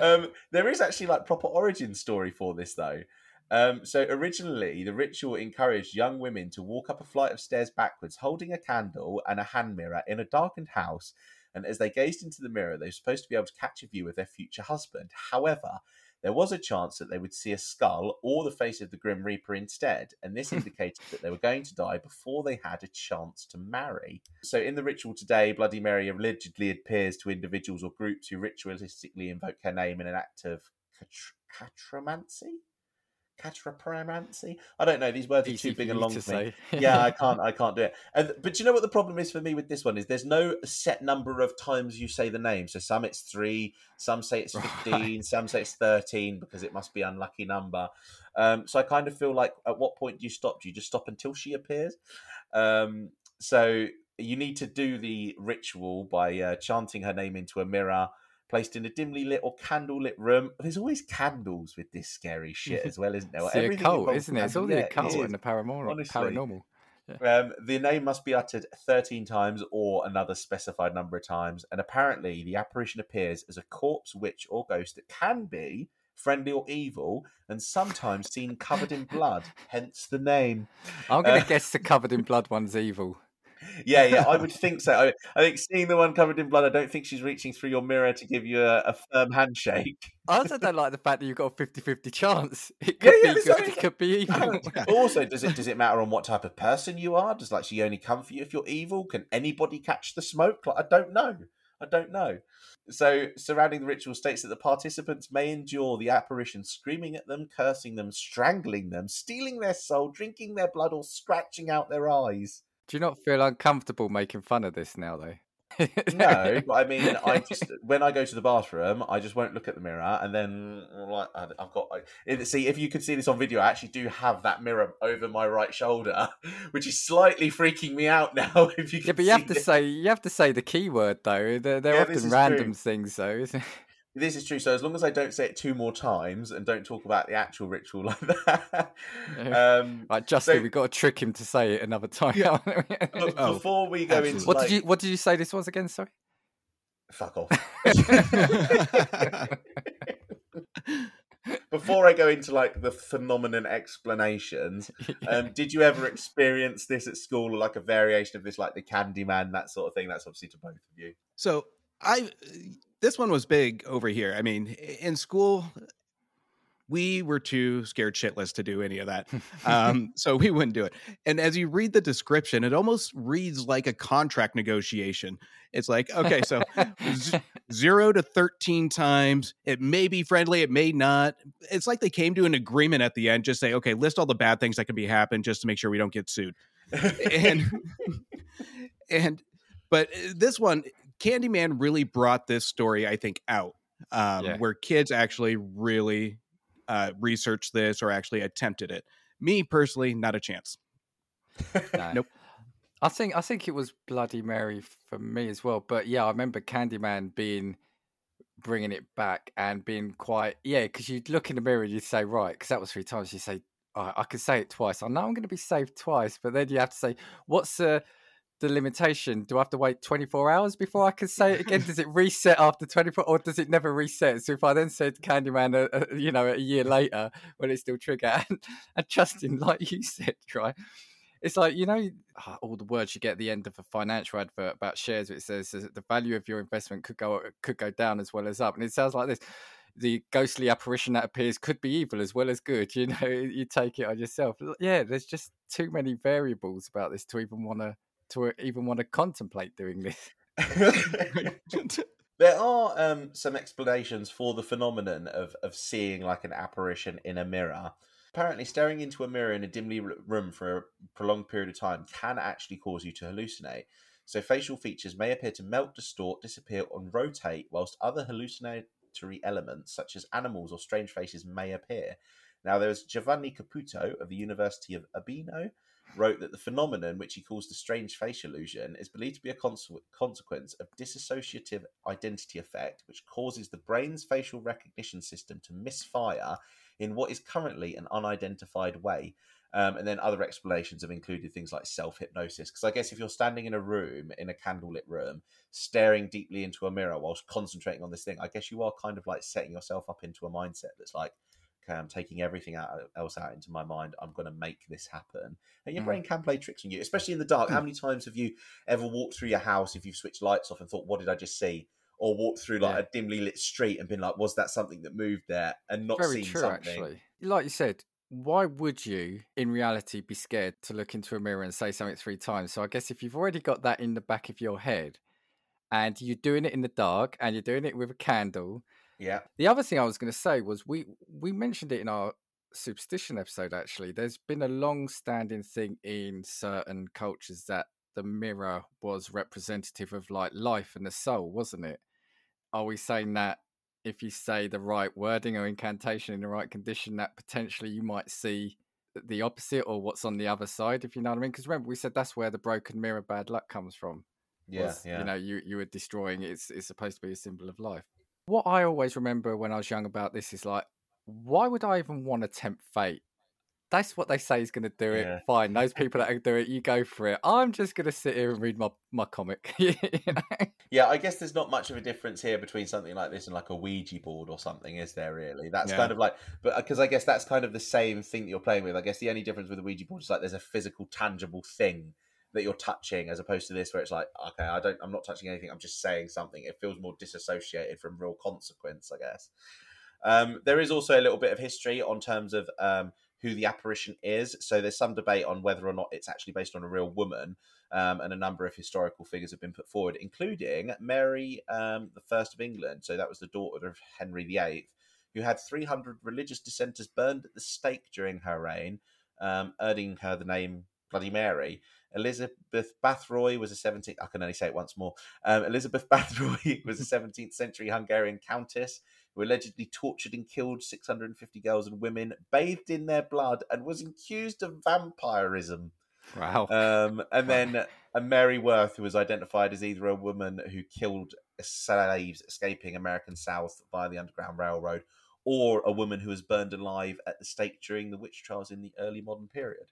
um, there is actually like proper origin story for this though. Um, so originally, the ritual encouraged young women to walk up a flight of stairs backwards, holding a candle and a hand mirror in a darkened house. And as they gazed into the mirror, they were supposed to be able to catch a view of their future husband. However, there was a chance that they would see a skull or the face of the Grim Reaper instead, and this indicated that they were going to die before they had a chance to marry. So, in the ritual today, Bloody Mary allegedly appears to individuals or groups who ritualistically invoke her name in an act of catr- catromancy? Catropramancy? I don't know. These words are Easy too big and long to for me yeah, I can't. I can't do it. And, but you know what the problem is for me with this one is there's no set number of times you say the name. So some it's three, some say it's Right. fifteen, some say it's thirteen because it must be unlucky number. Um, so I kind of feel like at what point do you stop? Do you just stop until she appears? Um, so you need to do the ritual by uh, chanting her name into a mirror. Placed in a dimly lit or candle-lit room. There's always candles with this scary shit as well, isn't there? It's the occult, isn't it? It's all the yeah, occult is. and the paranormal. Honestly. paranormal. Um, the name must be uttered 13 times or another specified number of times, and apparently the apparition appears as a corpse, witch, or ghost that can be friendly or evil, and sometimes seen covered in blood, hence the name. I'm going Uh, to guess the covered in blood one's evil. Yeah, yeah, I would think so. I, I think seeing the one covered in blood, I don't think she's reaching through your mirror to give you a, a firm handshake. I also don't like the fact that you've got a 50 50 chance. It could yeah, be that's good, right. it could be evil. also, does it does it matter on what type of person you are? Does like she only come for you if you're evil? Can anybody catch the smoke? Like I don't know. I don't know. So, surrounding the ritual states that the participants may endure the apparition screaming at them, cursing them, strangling them, stealing their soul, drinking their blood, or scratching out their eyes. Do you not feel uncomfortable making fun of this now, though? No, but I mean, I just when I go to the bathroom, I just won't look at the mirror, and then like I've got. I- See, if you can see this on video, I actually do have that mirror over my right shoulder, which is slightly freaking me out now. If you Yeah, but you have to this. say you have to say the keyword though. They're, they're Yeah, often random true. things, though. Isn't it? This is true. So as long as I don't say it two more times and don't talk about the actual ritual like that, Yeah. um, Right, Justin, So- we've got to trick him to say it another time. Yeah. Oh, before we go absolutely. into what like, did you What did you say this was again? Sorry. fuck off. before I go into like the phenomenon explanations, um, did you ever experience this at school or like a variation of this, like the Candyman, that sort of thing? That's obviously to both of you. So I this one was big over here. I mean, in school, we were too scared shitless to do any of that. Um, so we wouldn't do it. And as you read the description, it almost reads like a contract negotiation. It's like, okay, so z- zero to 13 times. It may be friendly, it may not. It's like they came to an agreement at the end, just say, okay, list all the bad things that can be happen just to make sure we don't get sued. and and But uh, this one, Candyman really brought this story, I think, out um, Yeah. where kids actually really uh, researched this or actually attempted it. Me personally, not a chance. No. Nope. I think I think it was Bloody Mary for me as well. But yeah, I remember Candyman being bringing it back and being quite yeah. Because you'd look in the mirror and you'd say right, because that was three times. You say oh, I could say it twice. I know I'm going to be saved twice, but then you have to say what's the the limitation? Do I have to wait 24 hours before I can say it again? does it reset after 24, or does it never reset? So if I then said Candyman, uh, uh, you know, a year later, will it still trigger? And, and Justin, like you said, right? It's like you know ah, all the words you get at the end of a financial advert about shares. which says the value of your investment could go could go down as well as up, and it sounds like this: the ghostly apparition that appears could be evil as well as good. You know, you take it on yourself. Yeah, there's just too many variables about this to even want to to even want to contemplate doing this. there are um, some explanations for the phenomenon of, of seeing like an apparition in a mirror. Apparently, staring into a mirror in a dimly room for a prolonged period of time can actually cause you to hallucinate. So, facial features may appear to melt, distort, disappear, and rotate, whilst other hallucinatory elements, such as animals or strange faces, may appear. Now, there's Giovanni Caputo of the University of Urbino, wrote that the phenomenon, which he calls the strange face illusion, is believed to be a conse- consequence of dissociative identity effect, which causes the brain's facial recognition system to misfire in what is currently an unidentified way. Um, and then other explanations have included things like self hypnosis. Because I guess if you're standing in a room, in a candlelit room, staring deeply into a mirror whilst concentrating on this thing, I guess you are kind of like setting yourself up into a mindset that's like, okay, I'm taking everything out, uh, else out into my mind. I'm going to make this happen. And your Mm. brain can play tricks on you, especially in the dark. How mm. many times have you ever walked through your house if you've switched lights off and thought, what did I just see? Or walked through like Yeah. a dimly lit street and been like, was that something that moved there? And not Very seen true, something. actually. Like you said, why would you, in reality, be scared to look into a mirror and say something three times? So I guess if you've already got that in the back of your head, and you're doing it in the dark, and you're doing it with a candle. Yeah. The other thing I was going to say was we we mentioned it in our superstition episode. Actually, there's been a long-standing thing in certain cultures that the mirror was representative of like life and the soul, wasn't it? Are we saying that if you say the right wording or incantation in the right condition, that potentially you might see the opposite or what's on the other side, if you know what I mean? Because remember, we said that's where the broken mirror bad luck comes from. Yeah. was, yeah. You know, you, you were destroying. It's, it's supposed to be a symbol of life. What I always remember when I was young about this is like, why would I even want to tempt fate? That's what they say is going to do it. Yeah. Fine. Those people that do it, you go for it. I'm just going to sit here and read my, my comic. you know? Yeah, I guess there's not much of a difference here between something like this and like a Ouija board or something, is there really? That's Yeah. kind of like, but uh, because I guess that's kind of the same thing that you're playing with. I guess the only difference with a Ouija board is like there's a physical, tangible thing that you're touching, as opposed to this where it's like, okay, I don't, I'm not touching anything. I'm just saying something. It feels more disassociated from real consequence, I guess. Um, there is also a little bit of history on terms of um, who the apparition is. So there's some debate on whether or not it's actually based on a real woman, um, and a number of historical figures have been put forward, including Mary um, the First of England. So that was the daughter of Henry VIII, who had 300 religious dissenters burned at the stake during her reign, um, earning her the name Bloody Mary. Elizabeth Bathory was a 17th. I can only say it once more. Um, Elizabeth Bathory was a 17th century Hungarian countess who allegedly tortured and killed 650 girls and women, bathed in their blood, and was accused of vampirism. wow. Um, and then a Mary Worth, who was identified as either a woman who killed slaves escaping American South via the Underground Railroad, or a woman who was burned alive at the stake during the witch trials in the early modern period.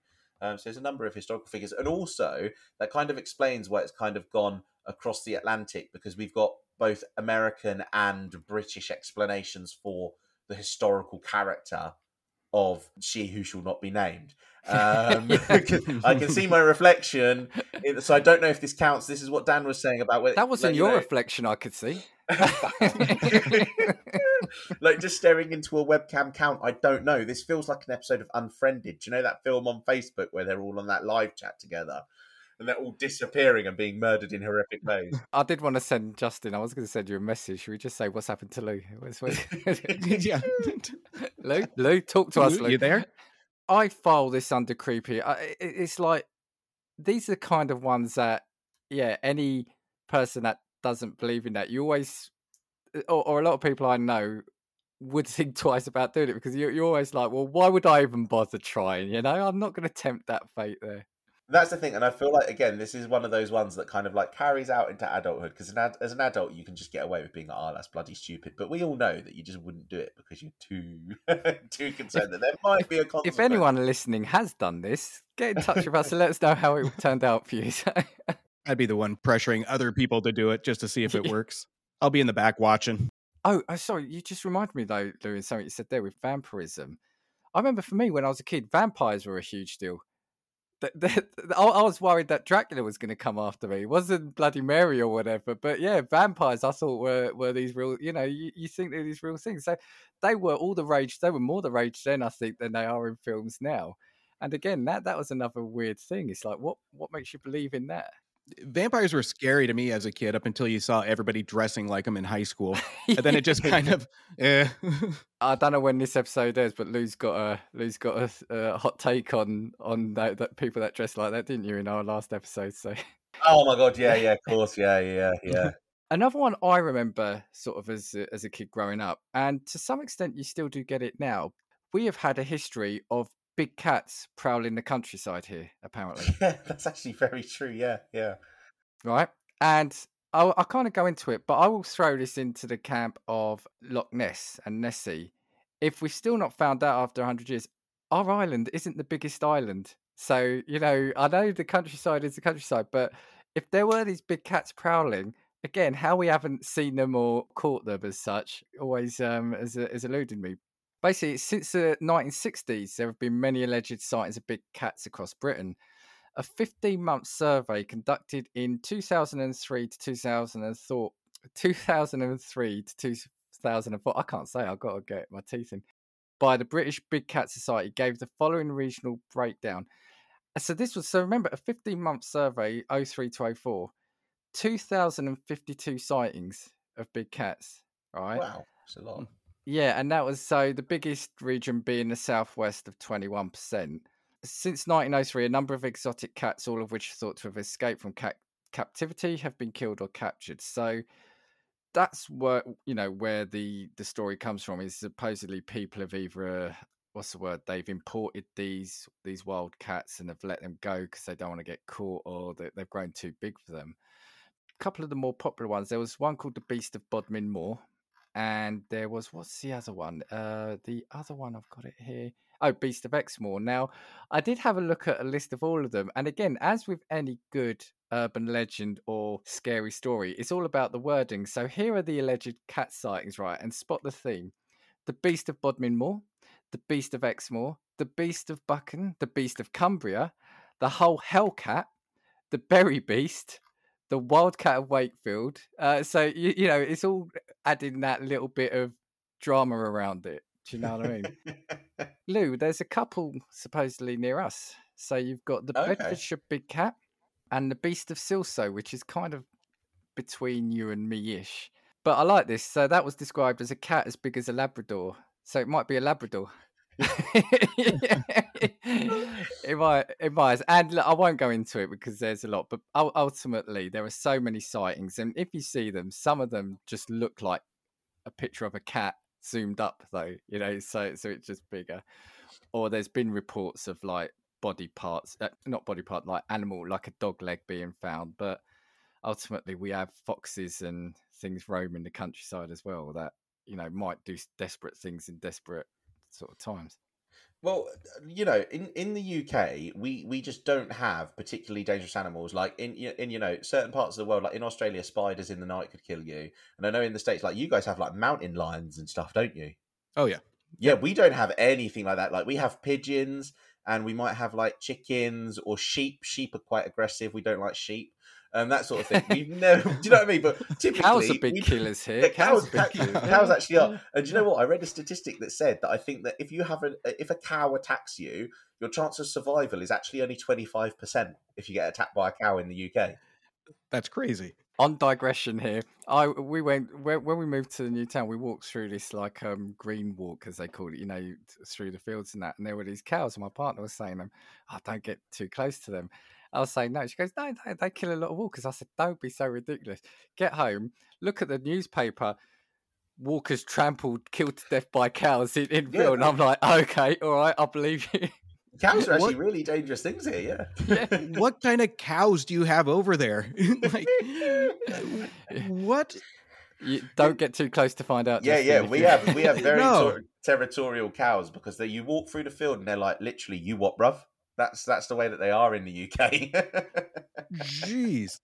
Um, so there's a number of historical figures, and also that kind of explains why it's kind of gone across the Atlantic because we've got both American and British explanations for the historical character of she who shall not be named. Um, I can see my reflection, in- so I don't know if this counts. This is what Dan was saying about whether that wasn't like, you your know- reflection, I could see. like just staring into a webcam count. I don't know. This feels like an episode of Unfriended. Do you know that film on Facebook where they're all on that live chat together and they're all disappearing and being murdered in horrific ways? I did want to send Justin. I was going to send you a message. Should we just say what's happened to Lou? What's- what- yeah. Lou, Lou, talk to us, Lou, Lou. you there? I file this under creepy. I, it's like these are the kind of ones that, yeah, any person that doesn't believe in that, you always, Uh, or, or a lot of people I know would think twice about doing it because you're, you're always like, well, why would I even bother trying? You know, I'm not going to tempt that fate there. That's the thing, and I feel like again, this is one of those ones that kind of like carries out into adulthood because an ad- as an adult, you can just get away with being like, "Oh, that's bloody stupid," but we all know that you just wouldn't do it because you're too too concerned that there might be a consequence. If anyone listening has done this, get in touch with us and let us know how it turned out for you. I'd be the one pressuring other people to do it just to see if it works. I'll be in the back watching. oh, oh, sorry, you just reminded me though, Louis, something you said there with vampirism. I remember for me when I was a kid, vampires were a huge deal. That- that- I I was worried that Dracula was going to come after me. It wasn't Bloody Mary or whatever, but yeah, vampires I thought were were these real. You know, you, you think they're these real things. So they were all the rage. They were more the rage then, I think, than they are in films now. And again, that that was another weird thing. It's like, what what makes you believe in that? Vampires were scary to me as a kid up until you saw everybody dressing like them in high school. And then it just kind of, eh. I don't know when this episode is, but Lou's got a Lou's got a, a hot take on on that, that people that dress like that, didn't you, in our last episode? So Oh my god, yeah, yeah, of course, yeah, yeah, yeah. another one I remember sort of as a, as a kid growing up, and to some extent you still do get it now. We have had a history of big cats prowling the countryside here, apparently, yeah, that's actually very true. Yeah, yeah. right? And I'll, I'll kind of go into it, but I will throw this into the camp of Loch Ness and Nessie. If we've still not found out after 100 years, our island isn't the biggest island. So, you know, I know the countryside is the countryside, but if there were these big cats prowling, again, how we haven't seen them or caught them as such always um, has, has eluded me. Basically, since the 1960s, there have been many alleged sightings of big cats across Britain. A 15 month survey conducted in 2003 to 2004, 2003 to 2004, I can't say, I've got to get my teeth in, by the British Big Cat Society gave the following regional breakdown. So this was, so remember, a 15 month survey, 03 to 04, 2,052 sightings of big cats, right? Wow, it's a lot. Yeah, and that was so the biggest region being the southwest of 21%. Since 1903, a number of exotic cats, all of which are thought to have escaped from cat captivity, have been killed or captured. So that's where you know where the the story comes from. Is supposedly people have either uh, what's the word? They've imported these these wild cats and have let them go because they don't want to get caught or they, they've grown too big for them. A couple of the more popular ones. There was one called the Beast of Bodmin Moor and there was what's the other one? Uh, the other one I've got it here. Oh, Beast of Exmoor. Now, I did have a look at a list of all of them, and again, as with any good urban legend or scary story, it's all about the wording. So here are the alleged cat sightings, right? And spot the theme: the Beast of Bodmin Moor, the Beast of Exmoor, the Beast of Buchan, the Beast of Cumbria, the whole Hellcat, the Berry Beast, the Wildcat of Wakefield. Uh, so you, you know, it's all adding that little bit of drama around it. Do you know what I mean? Lou, there's a couple supposedly near us. So you've got the Okay. Bedfordshire Big Cat and the Beast of Silsoe, which is kind of between you and me ish. But I like this. So that was described as a cat as big as a Labrador. So it might be a Labrador. it might, it might, and look, I won't go into it because there's a lot. But ultimately, there are so many sightings, and if you see them, some of them just look like a picture of a cat zoomed up, though. You know, so so it's just bigger. Or there's been reports of like body parts, uh, not body part, like animal, like a dog leg being found. But ultimately, we have foxes and things roaming the countryside as well that you know might do desperate things in desperate sort of times. Well, you know, in, in the UK, we, we just don't have particularly dangerous animals. Like in in you know certain parts of the world, like in Australia, spiders in the night could kill you. And I know in the states, like you guys have like mountain lions and stuff, don't you? Oh, yeah. Yeah, we don't have anything like that. Like we have pigeons, and we might have like chickens or sheep. Sheep are quite aggressive. We don't like sheep. And that sort of thing. We've never, do you know what I mean? But typically, Cows are big killers here. Yeah, cows, cows, big cow- cows actually are. And do you know what? I read a statistic that said that I think that if you have a if a cow attacks you, your chance of survival is actually only twenty five percent if you get attacked by a cow in the UK. That's crazy. on digression here i we went when, when we moved to the new town we walked through this like um green walk as they call it you know through the fields and that and there were these cows and my partner was saying them oh don't get too close to them I was saying no. She goes, no, they, they kill a lot of walkers. I said, don't be so ridiculous. Get home, look at the newspaper. Walkers trampled, killed to death by cows in, in Yeah. Phil. And I'm like, okay, all right, I believe you. Cows are actually What- really dangerous things here. Yeah. yeah. what kind of cows do you have over there? like, what? You don't get too close to find out. Yeah, yeah, we you- have we have very No. ter- territorial cows because they, you walk through the field and they're like literally you what, bruv? That's that's the way that they are in the UK. Jeez.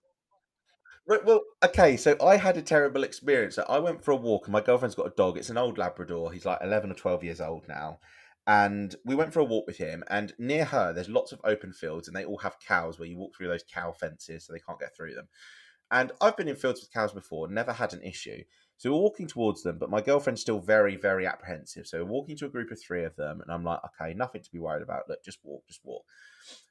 Right, well, okay, so I had a terrible experience. I went for a walk, and my girlfriend's got a dog. It's an old Labrador. He's like 11 or 12 years old now. And we went for a walk with him, and near her, there's lots of open fields, and they all have cows where you walk through those cow fences so they can't get through them. And I've been in fields with cows before, never had an issue. So we're walking towards them, but my girlfriend's still very, very apprehensive. So we're walking to a group of three of them, and I'm like, okay, nothing to be worried about. Look, just walk, just walk.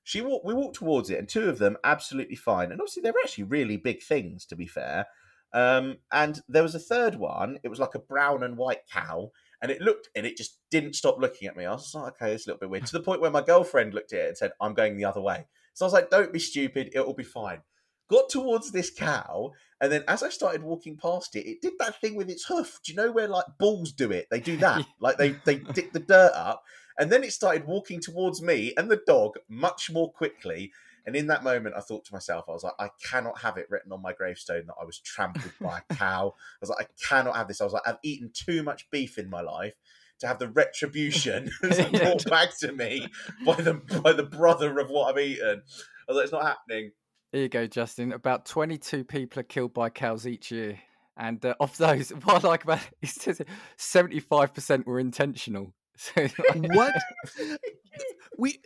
She walked, we walked towards it, and two of them absolutely fine. And obviously, they were actually really big things, to be fair. Um, and there was a third one. It was like a brown and white cow, and it looked, and it just didn't stop looking at me. I was like, okay, it's a little bit weird. To the point where my girlfriend looked at it and said, "I'm going the other way." So I was like, "Don't be stupid. It will be fine." Got towards this cow, and then as I started walking past it, it did that thing with its hoof. Do you know where like bulls do it? They do that, like they they dig the dirt up, and then it started walking towards me and the dog much more quickly. And in that moment, I thought to myself, I was like, I cannot have it written on my gravestone that I was trampled by a cow. I was like, I cannot have this. I was like, I've eaten too much beef in my life to have the retribution brought back to me by the by the brother of what I've eaten. I was like, it's not happening. Here you go, Justin. About 22 people are killed by cows each year. And uh, of those, what I like about it, it says 75% were intentional. So, What? we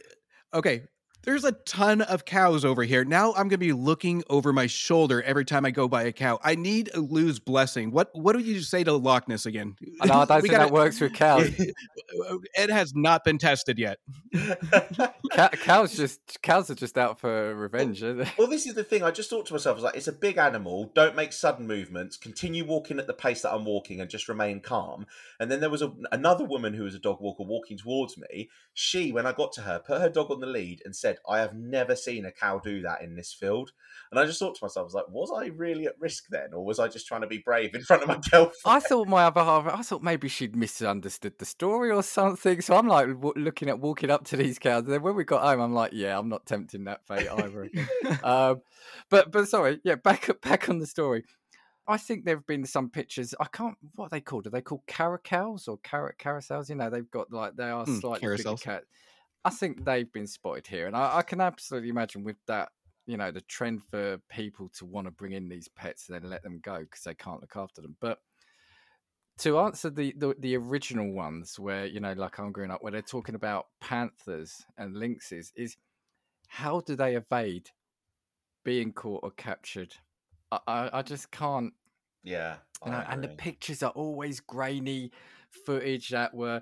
okay. There's a ton of cows over here. Now I'm gonna be looking over my shoulder every time I go by a cow. I need a lose blessing. What what do you say to Loch Ness again? I, know, I don't think gotta- that works with cows. it has not been tested yet. Cow, cows just cows are just out for revenge. Aren't they? Well, this is the thing. I just thought to myself, I was like, it's a big animal. Don't make sudden movements. Continue walking at the pace that I'm walking and just remain calm. And then there was a, another woman who was a dog walker walking towards me. She, when I got to her, put her dog on the lead and said, I have never seen a cow do that in this field. And I just thought to myself, I was like, was I really at risk then? Or was I just trying to be brave in front of my girlfriend? I thought my other half. I thought maybe she'd misunderstood the story or something. So I'm like w- looking at walking up to these cows. And then when we got home, I'm like, yeah, I'm not tempting that fate either. um, but but sorry, yeah, back back on the story. I think there have been some pictures. I can't. What are they called? Are they called caracals or carrot carousels? You know, they've got like they are Hmm, slightly bigger carousels. cat. I think they've been spotted here, and I, I can absolutely imagine with that. You know, the trend for people to want to bring in these pets and then let them go because they can't look after them. But to answer the, the the original ones, where you know, like I'm growing up, where they're talking about panthers and lynxes, is how do they evade being caught or captured? I, I, I just can't. yeah. You know, and the pictures are always grainy footage that were,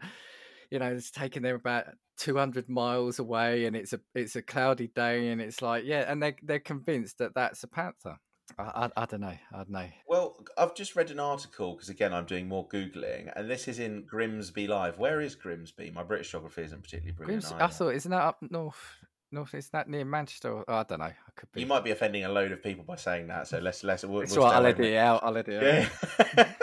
you know, it's taken them about 200 miles away, and it's a it's a cloudy day, and it's like, yeah, and they they're convinced that that's a panther. I, I, I don't know. I don't know. Well, I've just read an article because again I'm doing more googling, and this is in Grimsby Live. Where is Grimsby? My British geography isn't particularly brilliant. Grimsby, I thought, isn't that up north? North, is that near Manchester? Or, I don't know. I could be. You might be offending a load of people by saying that, so let's let's. We'll, It's we'll right. I'll let it out. I'll let it out. Yeah.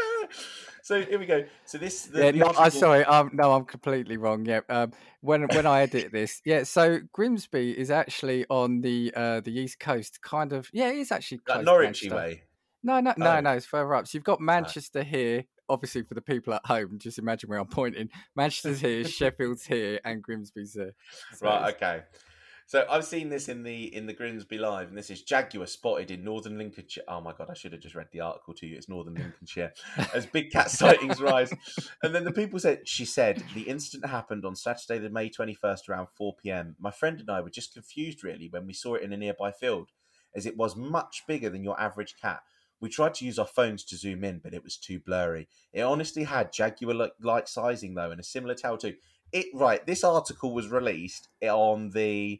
so here we go. So this. The, yeah, the no, I'm sorry. Um, no, I'm completely wrong. Yeah. Um, when when I edit this, yeah. So Grimsby is actually on the uh the east coast, kind of. Yeah, it is actually close Like Norwichy way. No, no, no, Oh. no. It's further up. So you've got Manchester here. Obviously, for the people at home, just imagine where I'm pointing. Manchester's here, Sheffield's here, and Grimsby's there. So Right. Okay. So I've seen this in the in the Grimsby Live, and this is Jaguar spotted in northern Lincolnshire. Oh my god, I should have just read the article to you. It's northern Lincolnshire as big cat sightings rise. And then the people said, she said, the incident happened on Saturday, the May twenty first, around four pm. My friend and I were just confused really when we saw it in a nearby field, as it was much bigger than your average cat. We tried to use our phones to zoom in, but it was too blurry. It honestly had jaguar like sizing though, and a similar tail too. It right. This article was released on the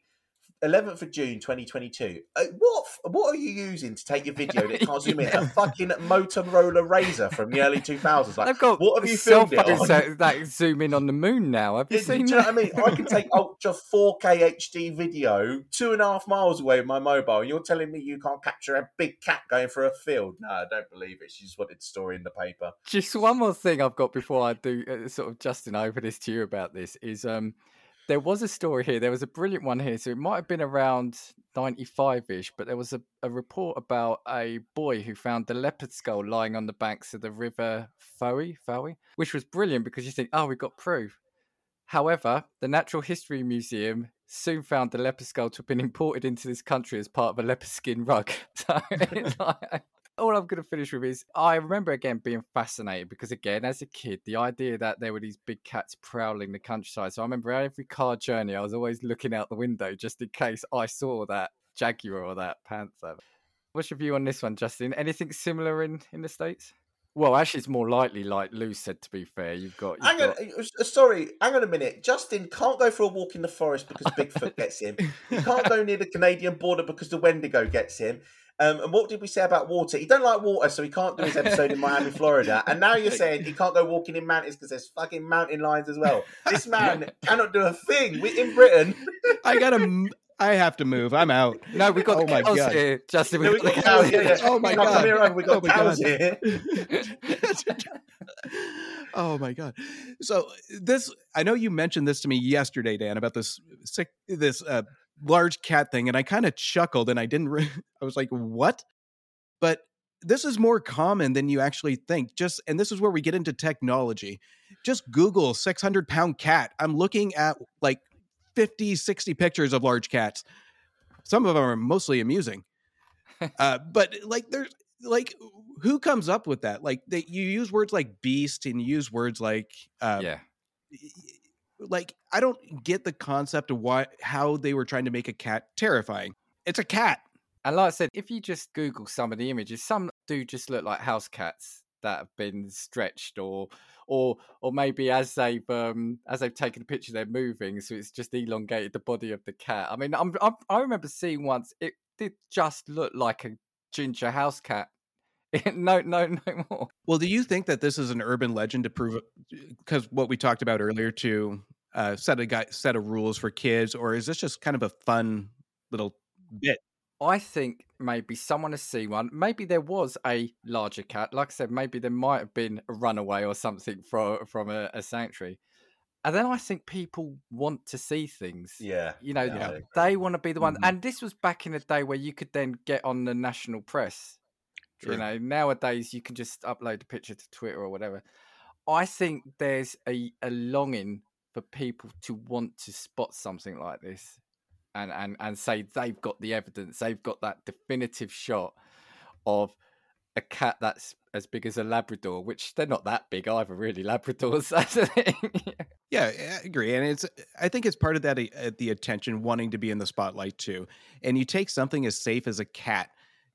11th of June 2022. Uh, what what are you using to take your video that can't zoom in? A fucking Motorola Razr from the early 2000s. Like, They've got what have you filmed it on? that, that zoom in on the moon now. Have you Yeah, seen do you know that? what I mean? I can take ultra 4K HD video two and a half miles away with my mobile, and you're telling me you can't capture a big cat going through a field? No, I don't believe it. She just wanted story in the paper. Just one more thing I've got before I do uh, sort of Justin over this to you about this is um there was a story here. There was a brilliant one here. So it might have been around 95 ish, but there was a, a report about a boy who found the leopard skull lying on the banks of the river Fowey, Fowey, which was brilliant because you think, oh, we've got proof. However, the Natural History Museum soon found the leopard skull to have been imported into this country as part of a leopard skin rug. So it's like, all I'm going to finish with is I remember again being fascinated because, again, as a kid, the idea that there were these big cats prowling the countryside. So I remember every car journey, I was always looking out the window just in case I saw that jaguar or that panther. What's your view on this one, Justin? Anything similar in, in the States? Well, actually, it's more likely, like Lou said, to be fair. You've got. You've Hang on, got... uh, sorry, hang on a minute. Justin can't go for a walk in the forest because Bigfoot gets him. He can't go near the Canadian border because the Wendigo gets him. Um, and what did we say about water? He don't like water, so he can't do his episode in Miami, Florida. And now you're saying he can't go walking in mountains because there's fucking mountain lions as well. This man cannot do a thing. We're in Britain. I gotta. m- I have to move. I'm out. No, we've got Oh the my cows God. here, Justin. We've we got the got cows, cows yeah, yeah. Oh my Come God. here, over, we got Oh my cows God. here. oh my god! So this, I know you mentioned this to me yesterday, Dan, about this sick, this uh, large cat thing, and I kind of chuckled, and I didn't. Re- I was like, "What?" But this is more common than you actually think. Just, and this is where we get into technology. Just Google 600 pound cat. I'm looking at like 50, 60 pictures of large cats. Some of them are mostly amusing. Uh, but like, there's like, who comes up with that? Like, they, you use words like beast and you use words like, uh, Yeah. Like I don't get the concept of why how they were trying to make a cat terrifying. It's a cat. And like I said, if you just Google some of the images, some do just look like house cats that have been stretched, or or or maybe as they've um as they've taken a picture, they're moving, so it's just elongated the body of the cat. I mean, I'm, I'm I remember seeing once it did just look like a ginger house cat. no, no, no more. Well, do you think that this is an urban legend to prove because what we talked about earlier to uh, set a guy, set of rules for kids, or is this just kind of a fun little bit? I think maybe someone has seen one. Maybe there was a larger cat. Like I said, maybe there might have been a runaway or something from from a, a sanctuary. And then I think people want to see things. Yeah. You know, Yeah, they want to be the one. Mhm. And this was back in the day where you could then get on the national press. True. You know, nowadays you can just upload a picture to Twitter or whatever. I think there's a, a longing for people to want to spot something like this and, and, and say they've got the evidence, they've got that definitive shot of a cat that's as big as a Labrador, which they're not that big either, really. Labradors, that's the thing. Yeah, I agree, and it's I think it's part of that uh, the attention wanting to be in the spotlight too. And you take something as safe as a cat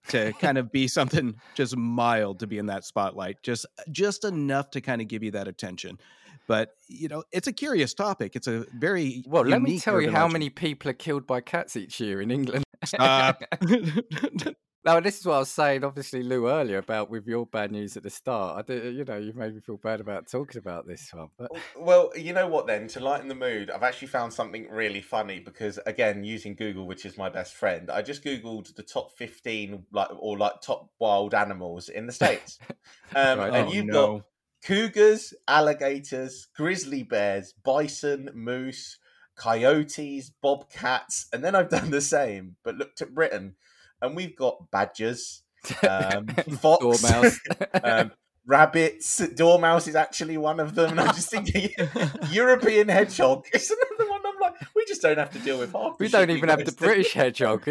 to kind of be something just mild to be in that spotlight, just just enough to kind of give you that attention. But you know, it's a curious topic. It's a very well, let me tell you how legend. many people are killed by cats each year in England. Uh, Stop. No, this is what I was saying, obviously, Lou, earlier about with your bad news at the start. I did, you know, you've made me feel bad about talking about this one, but Well, you know what then? To lighten the mood, I've actually found something really funny because again, using Google, which is my best friend, I just googled the top fifteen like or like top wild animals in the states, um, Right. and Oh, you've no. got cougars, alligators, grizzly bears, bison, moose, coyotes, bobcats, and then I've done the same, but looked at Britain, and we've got badgers, um, fox, dormouse. um, rabbits, dormouse is actually one of them. And I'm just thinking, European hedgehog is another one. I'm like, we just don't have to deal with half. we don't shit even have the. British hedgehog.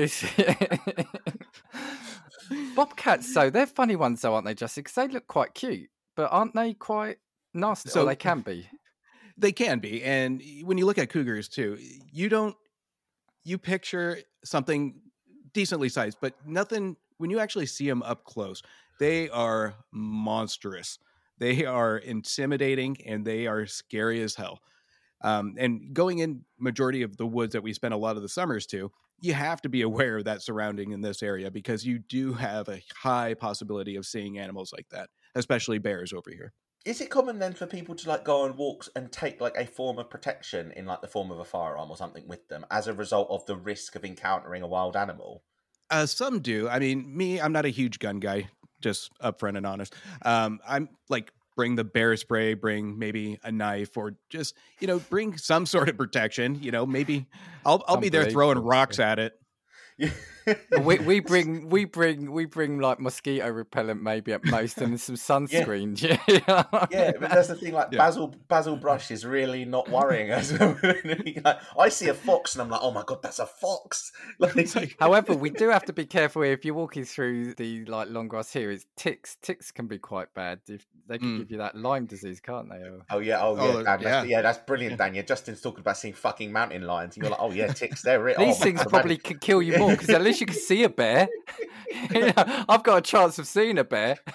Bobcats, though, they're funny ones, though, aren't they, Justin? Because they look quite cute, but aren't they quite nasty? So- or they can be. They can be. And when you look at cougars too, you don't you picture something decently sized, but nothing when you actually see them up close, they are monstrous. They are intimidating and they are scary as hell. Um, and going in majority of the woods that we spend a lot of the summers to, you have to be aware of that surrounding in this area because you do have a high possibility of seeing animals like that, especially bears over here. Is it common then for people to like go on walks and take like a form of protection in like the form of a firearm or something with them as a result of the risk of encountering a wild animal? Uh, some do. I mean, me, I'm not a huge gun guy, just upfront and honest. Um, I'm like bring the bear spray, bring maybe a knife, or just you know bring some sort of protection. You know, maybe I'll I'll be there throwing rocks at it. we we bring we bring we bring like mosquito repellent maybe at most and some sunscreen. Yeah, Yeah, but that's the thing. Like Yeah. Basil, Basil Brush is really not worrying us. Like, I see a fox and I'm like, oh my god, that's a fox. Like, However, we do have to be careful if you're walking through the like long grass here. It's ticks. Ticks can be quite bad. If they can Mm. give you that Lyme disease, can't they? Or- oh yeah, oh yeah, Oh, Dan, that's, yeah. yeah. that's brilliant, Daniel. Justin's talking about seeing fucking mountain lions, and you're like, oh yeah, ticks, they're it. These oh, things probably could kill you more because at least you can see a bear. You know, I've got a chance of seeing a bear.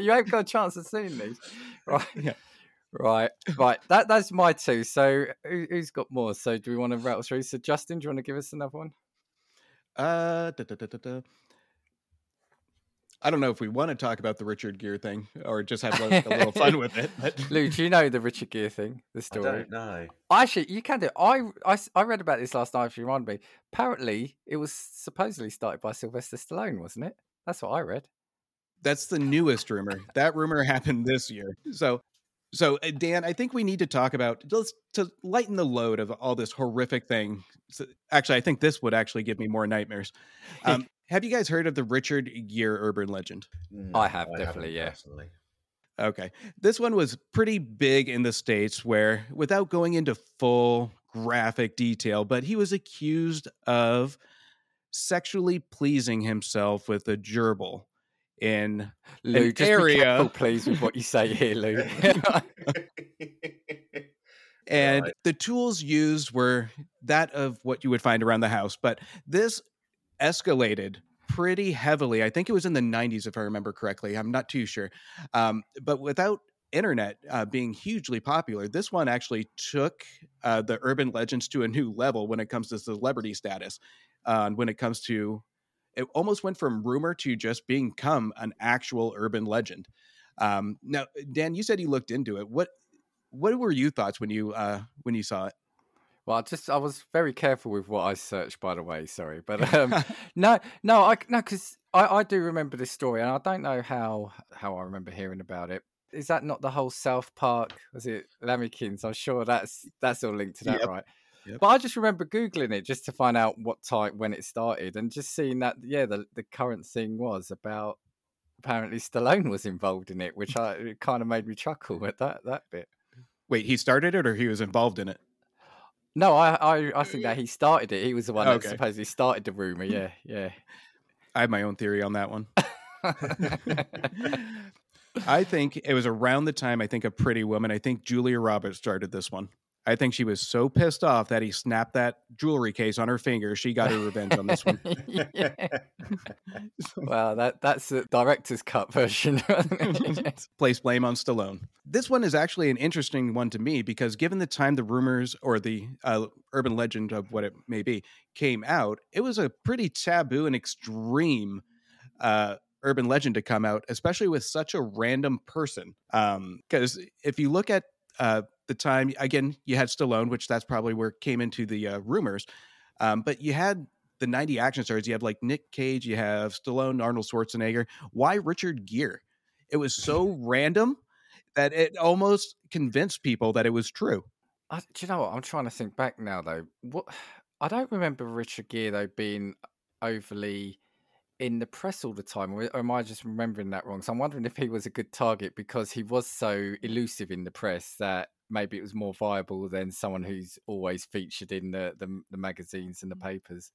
You ain't got a chance of seeing these, right? Yeah. Right, right. That that's my two. So who, who's got more? So do we want to rattle through? So Justin, do you want to give us another one? Uh, da, da, da. I don't know if we want to talk about the Richard Gere thing or just have like, a little fun with it. But Lou, do you know the Richard Gere thing? The story? I story. don't know. Actually, you can do. it. I read about this last night. If you remind me, apparently it was supposedly started by Sylvester Stallone, wasn't it? That's what I read. that's the newest rumor. That rumor happened this year. So, so uh, Dan, I think we need to talk about let's to lighten the load of all this horrific thing. So, actually, I think this would actually give me more nightmares. Um, have you guys heard of the Richard Gere urban legend? No, I have, haven't definitely, yeah. personally. Okay. This one was pretty big in the States where, without going into full graphic detail, but he was accused of sexually pleasing himself with a gerbil in Lou, An just be area- careful, please, with what you say here, Lou. and Right. the tools used were that of what you would find around the house but this escalated pretty heavily. I think it was in the 90s if i remember correctly. I'm not too sure. Um, but without internet uh, being hugely popular this one actually took uh, the urban legends to a new level when it comes to celebrity status uh, and when it comes to it almost went from rumor to just become an actual urban legend. Um, now dan you said you looked into it. What what were your thoughts when you uh when you saw it well, I just I was very careful with what I searched, by the way. Sorry, but um, no, no, I no, because I, I do remember this story, and I don't know how how I remember hearing about it. Is that not the whole South Park? Was it Lemmiwinks? I'm sure that's that's all linked to that, Yep. right? Yep. But I just remember googling it just to find out what type when it started, and just seeing that yeah, the the current thing was about apparently Stallone was involved in it, which I it kind of made me chuckle at that that bit. wait he started it or he was involved in it No, I, I I think that he started it. He was the one that supposedly started the rumor. Yeah, yeah. i have my own theory on that one i think it was around the time i think a pretty woman i think julia roberts started this one i think she was so pissed off that he snapped that jewelry case on her finger she got her revenge on this one Yeah. Well, that that's the director's cut version. place blame on Stallone. This one is actually an interesting one to me because given the time the rumors or the uh, urban legend of what it may be came out, it was a pretty taboo and extreme uh, urban legend to come out, especially with such a random person. Because if you look at uh, the time, again, you had Stallone, which that's probably where it came into the uh, rumors, um, but you had the 90 action stars. You have like Nick Cage, you have Stallone, Arnold Schwarzenegger. Why Richard Gere? It was so random that it almost convinced people that it was true. I, do you know what? I'm trying to think back now, though. What I don't remember Richard Gere though being overly in the press all the time, or am I just remembering that wrong? So I'm wondering if he was a good target because he was so elusive in the press that maybe it was more viable than someone who's always featured in the the, the magazines and the mm. papers.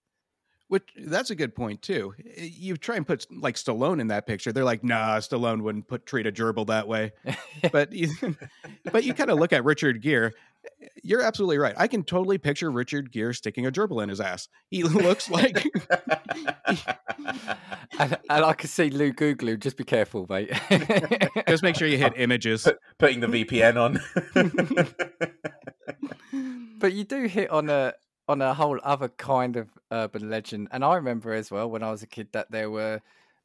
Which that's a good point too. You try and put like Stallone in that picture, they're like, nah, Stallone wouldn't put treat a gerbil that way. But you, but you kind of look at Richard Gere. You're absolutely right. I can totally picture Richard Gere sticking a gerbil in his ass. He looks like and, and I can see Lou Googlu. Just be careful, mate. just make sure you hit images. Put, putting the VPN on. but you do hit on a on a whole other kind of urban legend, and I remember as well when I was a kid that there were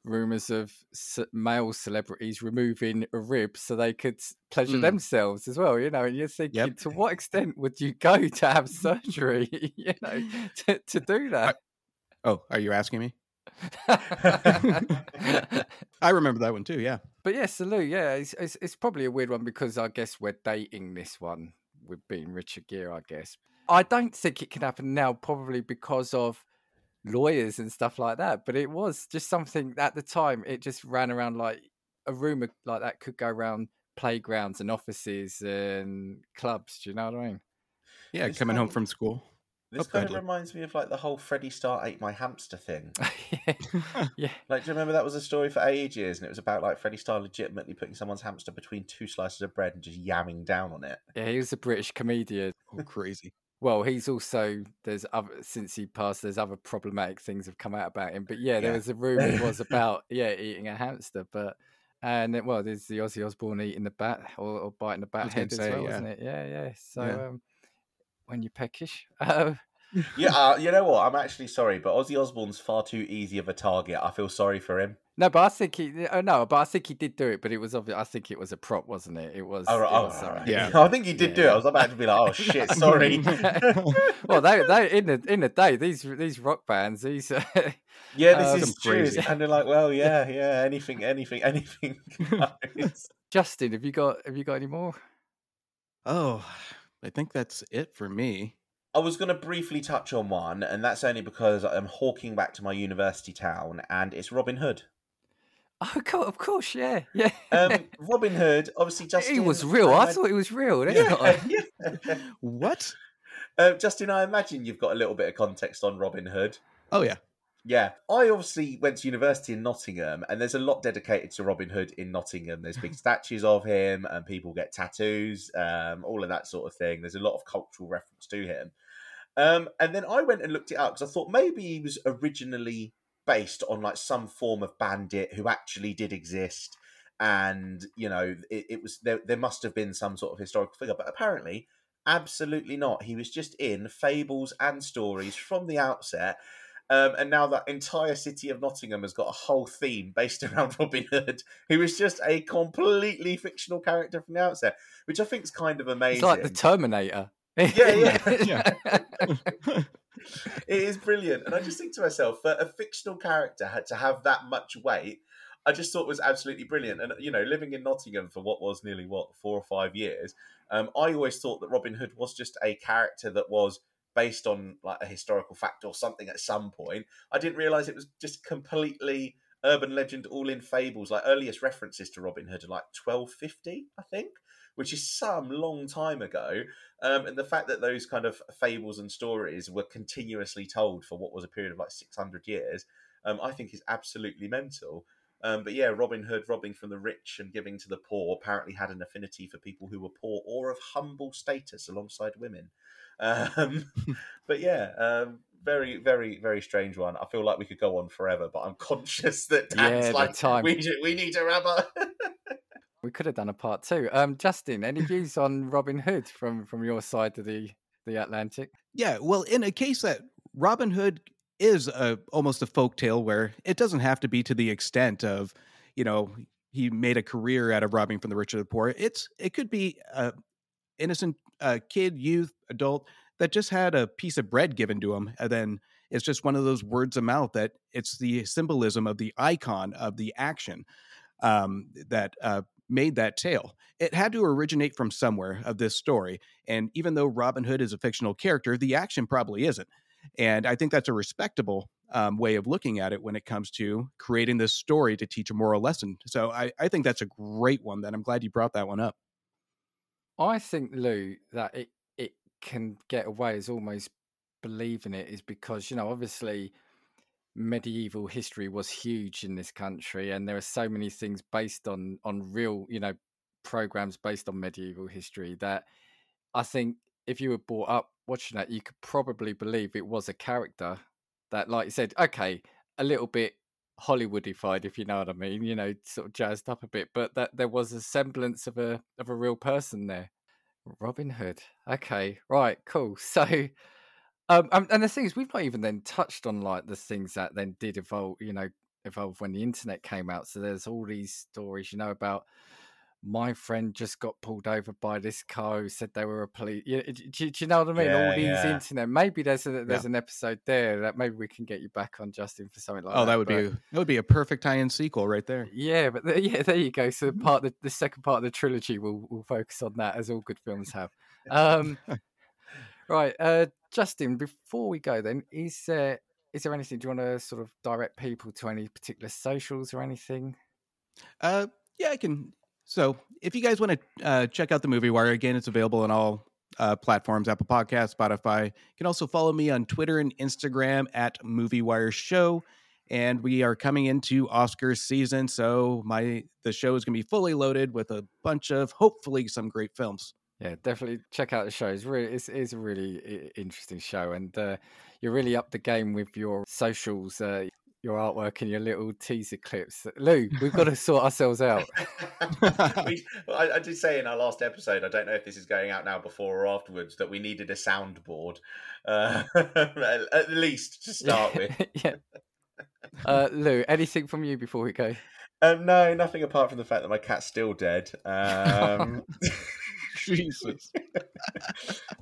rumors of male celebrities removing a rib so they could pleasure Mm. themselves as well. You know, and you're thinking, Yep. to what extent would you go to have surgery? you know, to, to do that. Oh, are you asking me? I remember that one too. Yeah. But yeah, salute. Yeah, it's, it's it's probably a weird one because I guess we're dating this one with being Richard Gere. I guess I don't think it can happen now, probably because of lawyers and stuff like that. But it was just something at the time. It just ran around like a rumor like that could go around playgrounds and offices and clubs. Do you know what I mean? Yeah. This coming home from school. Oh, this Oh, kind ahead, of reminds me of like the whole Freddie Starr ate my hamster thing. yeah, yeah. Like, do you remember that was a story for ages, and it was about like Freddie Starr legitimately putting someone's hamster between two slices of bread and just yamming down on it. Yeah, he was a British comedian. Oh, crazy. Well, he's also there's other since he passed. There's other problematic things have come out about him. But yeah, there Yeah. was a rumor it was about yeah eating a hamster. But and then, well, there's the Ozzy Osbourne eating the bat or, or biting the bat head as say, well, yeah. isn't it? Yeah, yeah. So Yeah. Um, when you're peckish, uh, Yeah, uh, you know what? I'm actually sorry, but Ozzy Osbourne's far too easy of a target. I feel sorry for him. No, but I think he oh, no, but I think he did do it. But it was obvious. I think it was a prop, wasn't it? It was. Oh, it right, oh, was, uh, right. Yeah. I think he did do it. I was about to be like, oh shit, sorry. well, they, they in the in the day these these rock bands these yeah, this Um, is true. It's crazy. kind of like, well, yeah, yeah, anything, anything, anything. Justin, have you got have you got any more? Oh, I think that's it for me. I was going to briefly touch on one, and that's only because I'm hawking back to my university town, and it's Robin Hood. Oh, co- of course, yeah, yeah. Um, Robin Hood, obviously, Justin. he was real. I imagine- thought he was real. Yeah, yeah. What? Uh, Justin, I imagine you've got a little bit of context on Robin Hood. Oh yeah. Yeah, I obviously went to university in Nottingham, and there's a lot dedicated to Robin Hood in Nottingham. There's big statues of him, and people get tattoos, um, all of that sort of thing. There's a lot of cultural reference to him. Um, and then I went and looked it up because I thought maybe he was originally based on like some form of bandit who actually did exist, and you know it, it was there. There must have been some sort of historical figure, but apparently, absolutely not. He was just in fables and stories from the outset. Um, and now that entire city of Nottingham has got a whole theme based around Robin Hood, who is just a completely fictional character from the outset, which I think is kind of amazing. It's like the Terminator. Yeah, yeah, yeah. it is brilliant. And I just think to myself, for a fictional character had to have that much weight, I just thought was absolutely brilliant. And you know, living in Nottingham for what was nearly what four or five years, um, I always thought that Robin Hood was just a character that was based on like a historical fact or something at some point. I didn't realize it was just completely urban legend, all in fables. Like earliest references to Robin Hood are like twelve fifty, I think, which is some long time ago. Um, and the fact that those kind of fables and stories were continuously told for what was a period of like 600 years, um, I think is absolutely mental. Um, but yeah, Robin Hood robbing from the rich and giving to the poor apparently had an affinity for people who were poor or of humble status alongside women. Um, but yeah, um, very, very, very strange one. I feel like we could go on forever, but I'm conscious that Dan's Yeah, like, time. we, we need to wrap up. We could have done a part two. Um, Justin, any views on Robin Hood from from your side of the the Atlantic? Yeah, well, in a case that Robin Hood is a almost a folk tale where it doesn't have to be to the extent of, you know, he made a career out of robbing from the rich or the poor. It's it could be a innocent uh, kid, youth, adult that just had a piece of bread given to him, and then it's just one of those words of mouth that it's the symbolism of the icon of the action um, that uh, made that tale. It had to originate from somewhere of this story. And even though Robin Hood is a fictional character, the action probably isn't. And I think that's a respectable um, way of looking at it when it comes to creating this story to teach a moral lesson. So I, I think that's a great one. That I'm glad you brought that one up. I think Lou that it it can get away as almost believing it is because you know obviously medieval history was huge in this country and there are so many things based on on real you know programs based on medieval history that I think if you were brought up watching that you could probably believe it was a character that like you said okay a little bit Hollywoodified, if you know what I mean, you know, sort of jazzed up a bit, but that there was a semblance of a of a real person there. Robin Hood. Okay, right, cool. So Um, and the thing is, we've not even then touched on like the things that then did evolve, you know, evolve when the internet came out. So there's all these stories, you know, about my friend just got pulled over by this car who said they were a police. You, do, do, you know what I mean? Yeah, all these yeah. internet. Maybe there's a, there's an episode there that maybe we can get you back on Justin for something like oh, that. that would be but- a, that would be a perfect tie-in sequel right there. yeah, but the, yeah, there you go. So the part, the, the second part of the trilogy will will focus on that, as all good films have. Um, right, uh, Justin. Before we go, then, is there is there anything? Do you want to sort of direct people to any particular socials or anything? Uh, yeah, I can. So, if you guys want to uh, check out the Movie Wire again, it's available on all uh, platforms: Apple Podcasts, Spotify. You can also follow me on Twitter and Instagram at Movie Wire Show. And we are coming into Oscars season, so my the show is going to be fully loaded with a bunch of hopefully some great films. Yeah, definitely check out the show. It's really it's, it's a really interesting show, and uh, you're really up the game with your socials, uh, your artwork, and your little teaser clips. Lou, we've got to sort ourselves out. we, I, I did say in our last episode, I don't know if this is going out now before or afterwards, that we needed a soundboard, uh, at at least to start with. yeah. Uh, Lou, anything from you before we go? Um, no, nothing apart from the fact that my cat's still dead. Um, Jesus.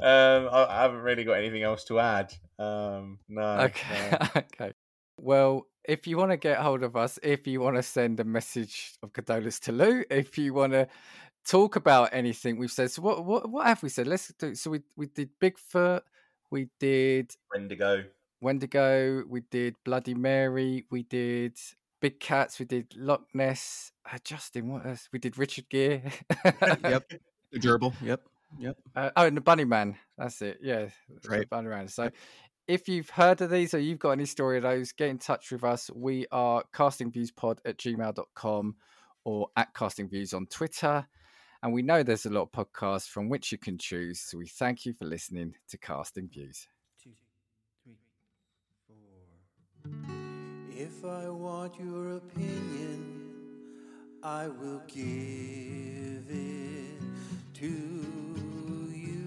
um, I, I haven't really got anything else to add. Um, no. Okay. no. okay. Well, if you want to get hold of us, if you want to send a message of condolence to Lou, if you want to talk about anything we've said, so what what what have we said? Let's do. So we we did Bigfoot, we did Wendigo. Wendigo, we did Bloody Mary, we did Big Cats, we did Loch Ness. Uh, Justin, what else? We did Richard Gere. yep. The gerbil. Yep. Yep. Uh, oh, and the Bunny Man. That's it. Yeah, the Right. Bunny Man. So, if you've heard of these or you've got any story of those, get in touch with us. We are castingviewspod at gmail.com or at castingviews on Twitter. And we know there's a lot of podcasts from which you can choose. So, we thank you for listening to Casting Views. two, three, four. If I want your opinion, I will give it to you.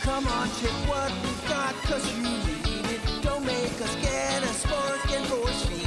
Come on, check what we've got, cause you need it. Don't make us get a spork and force feed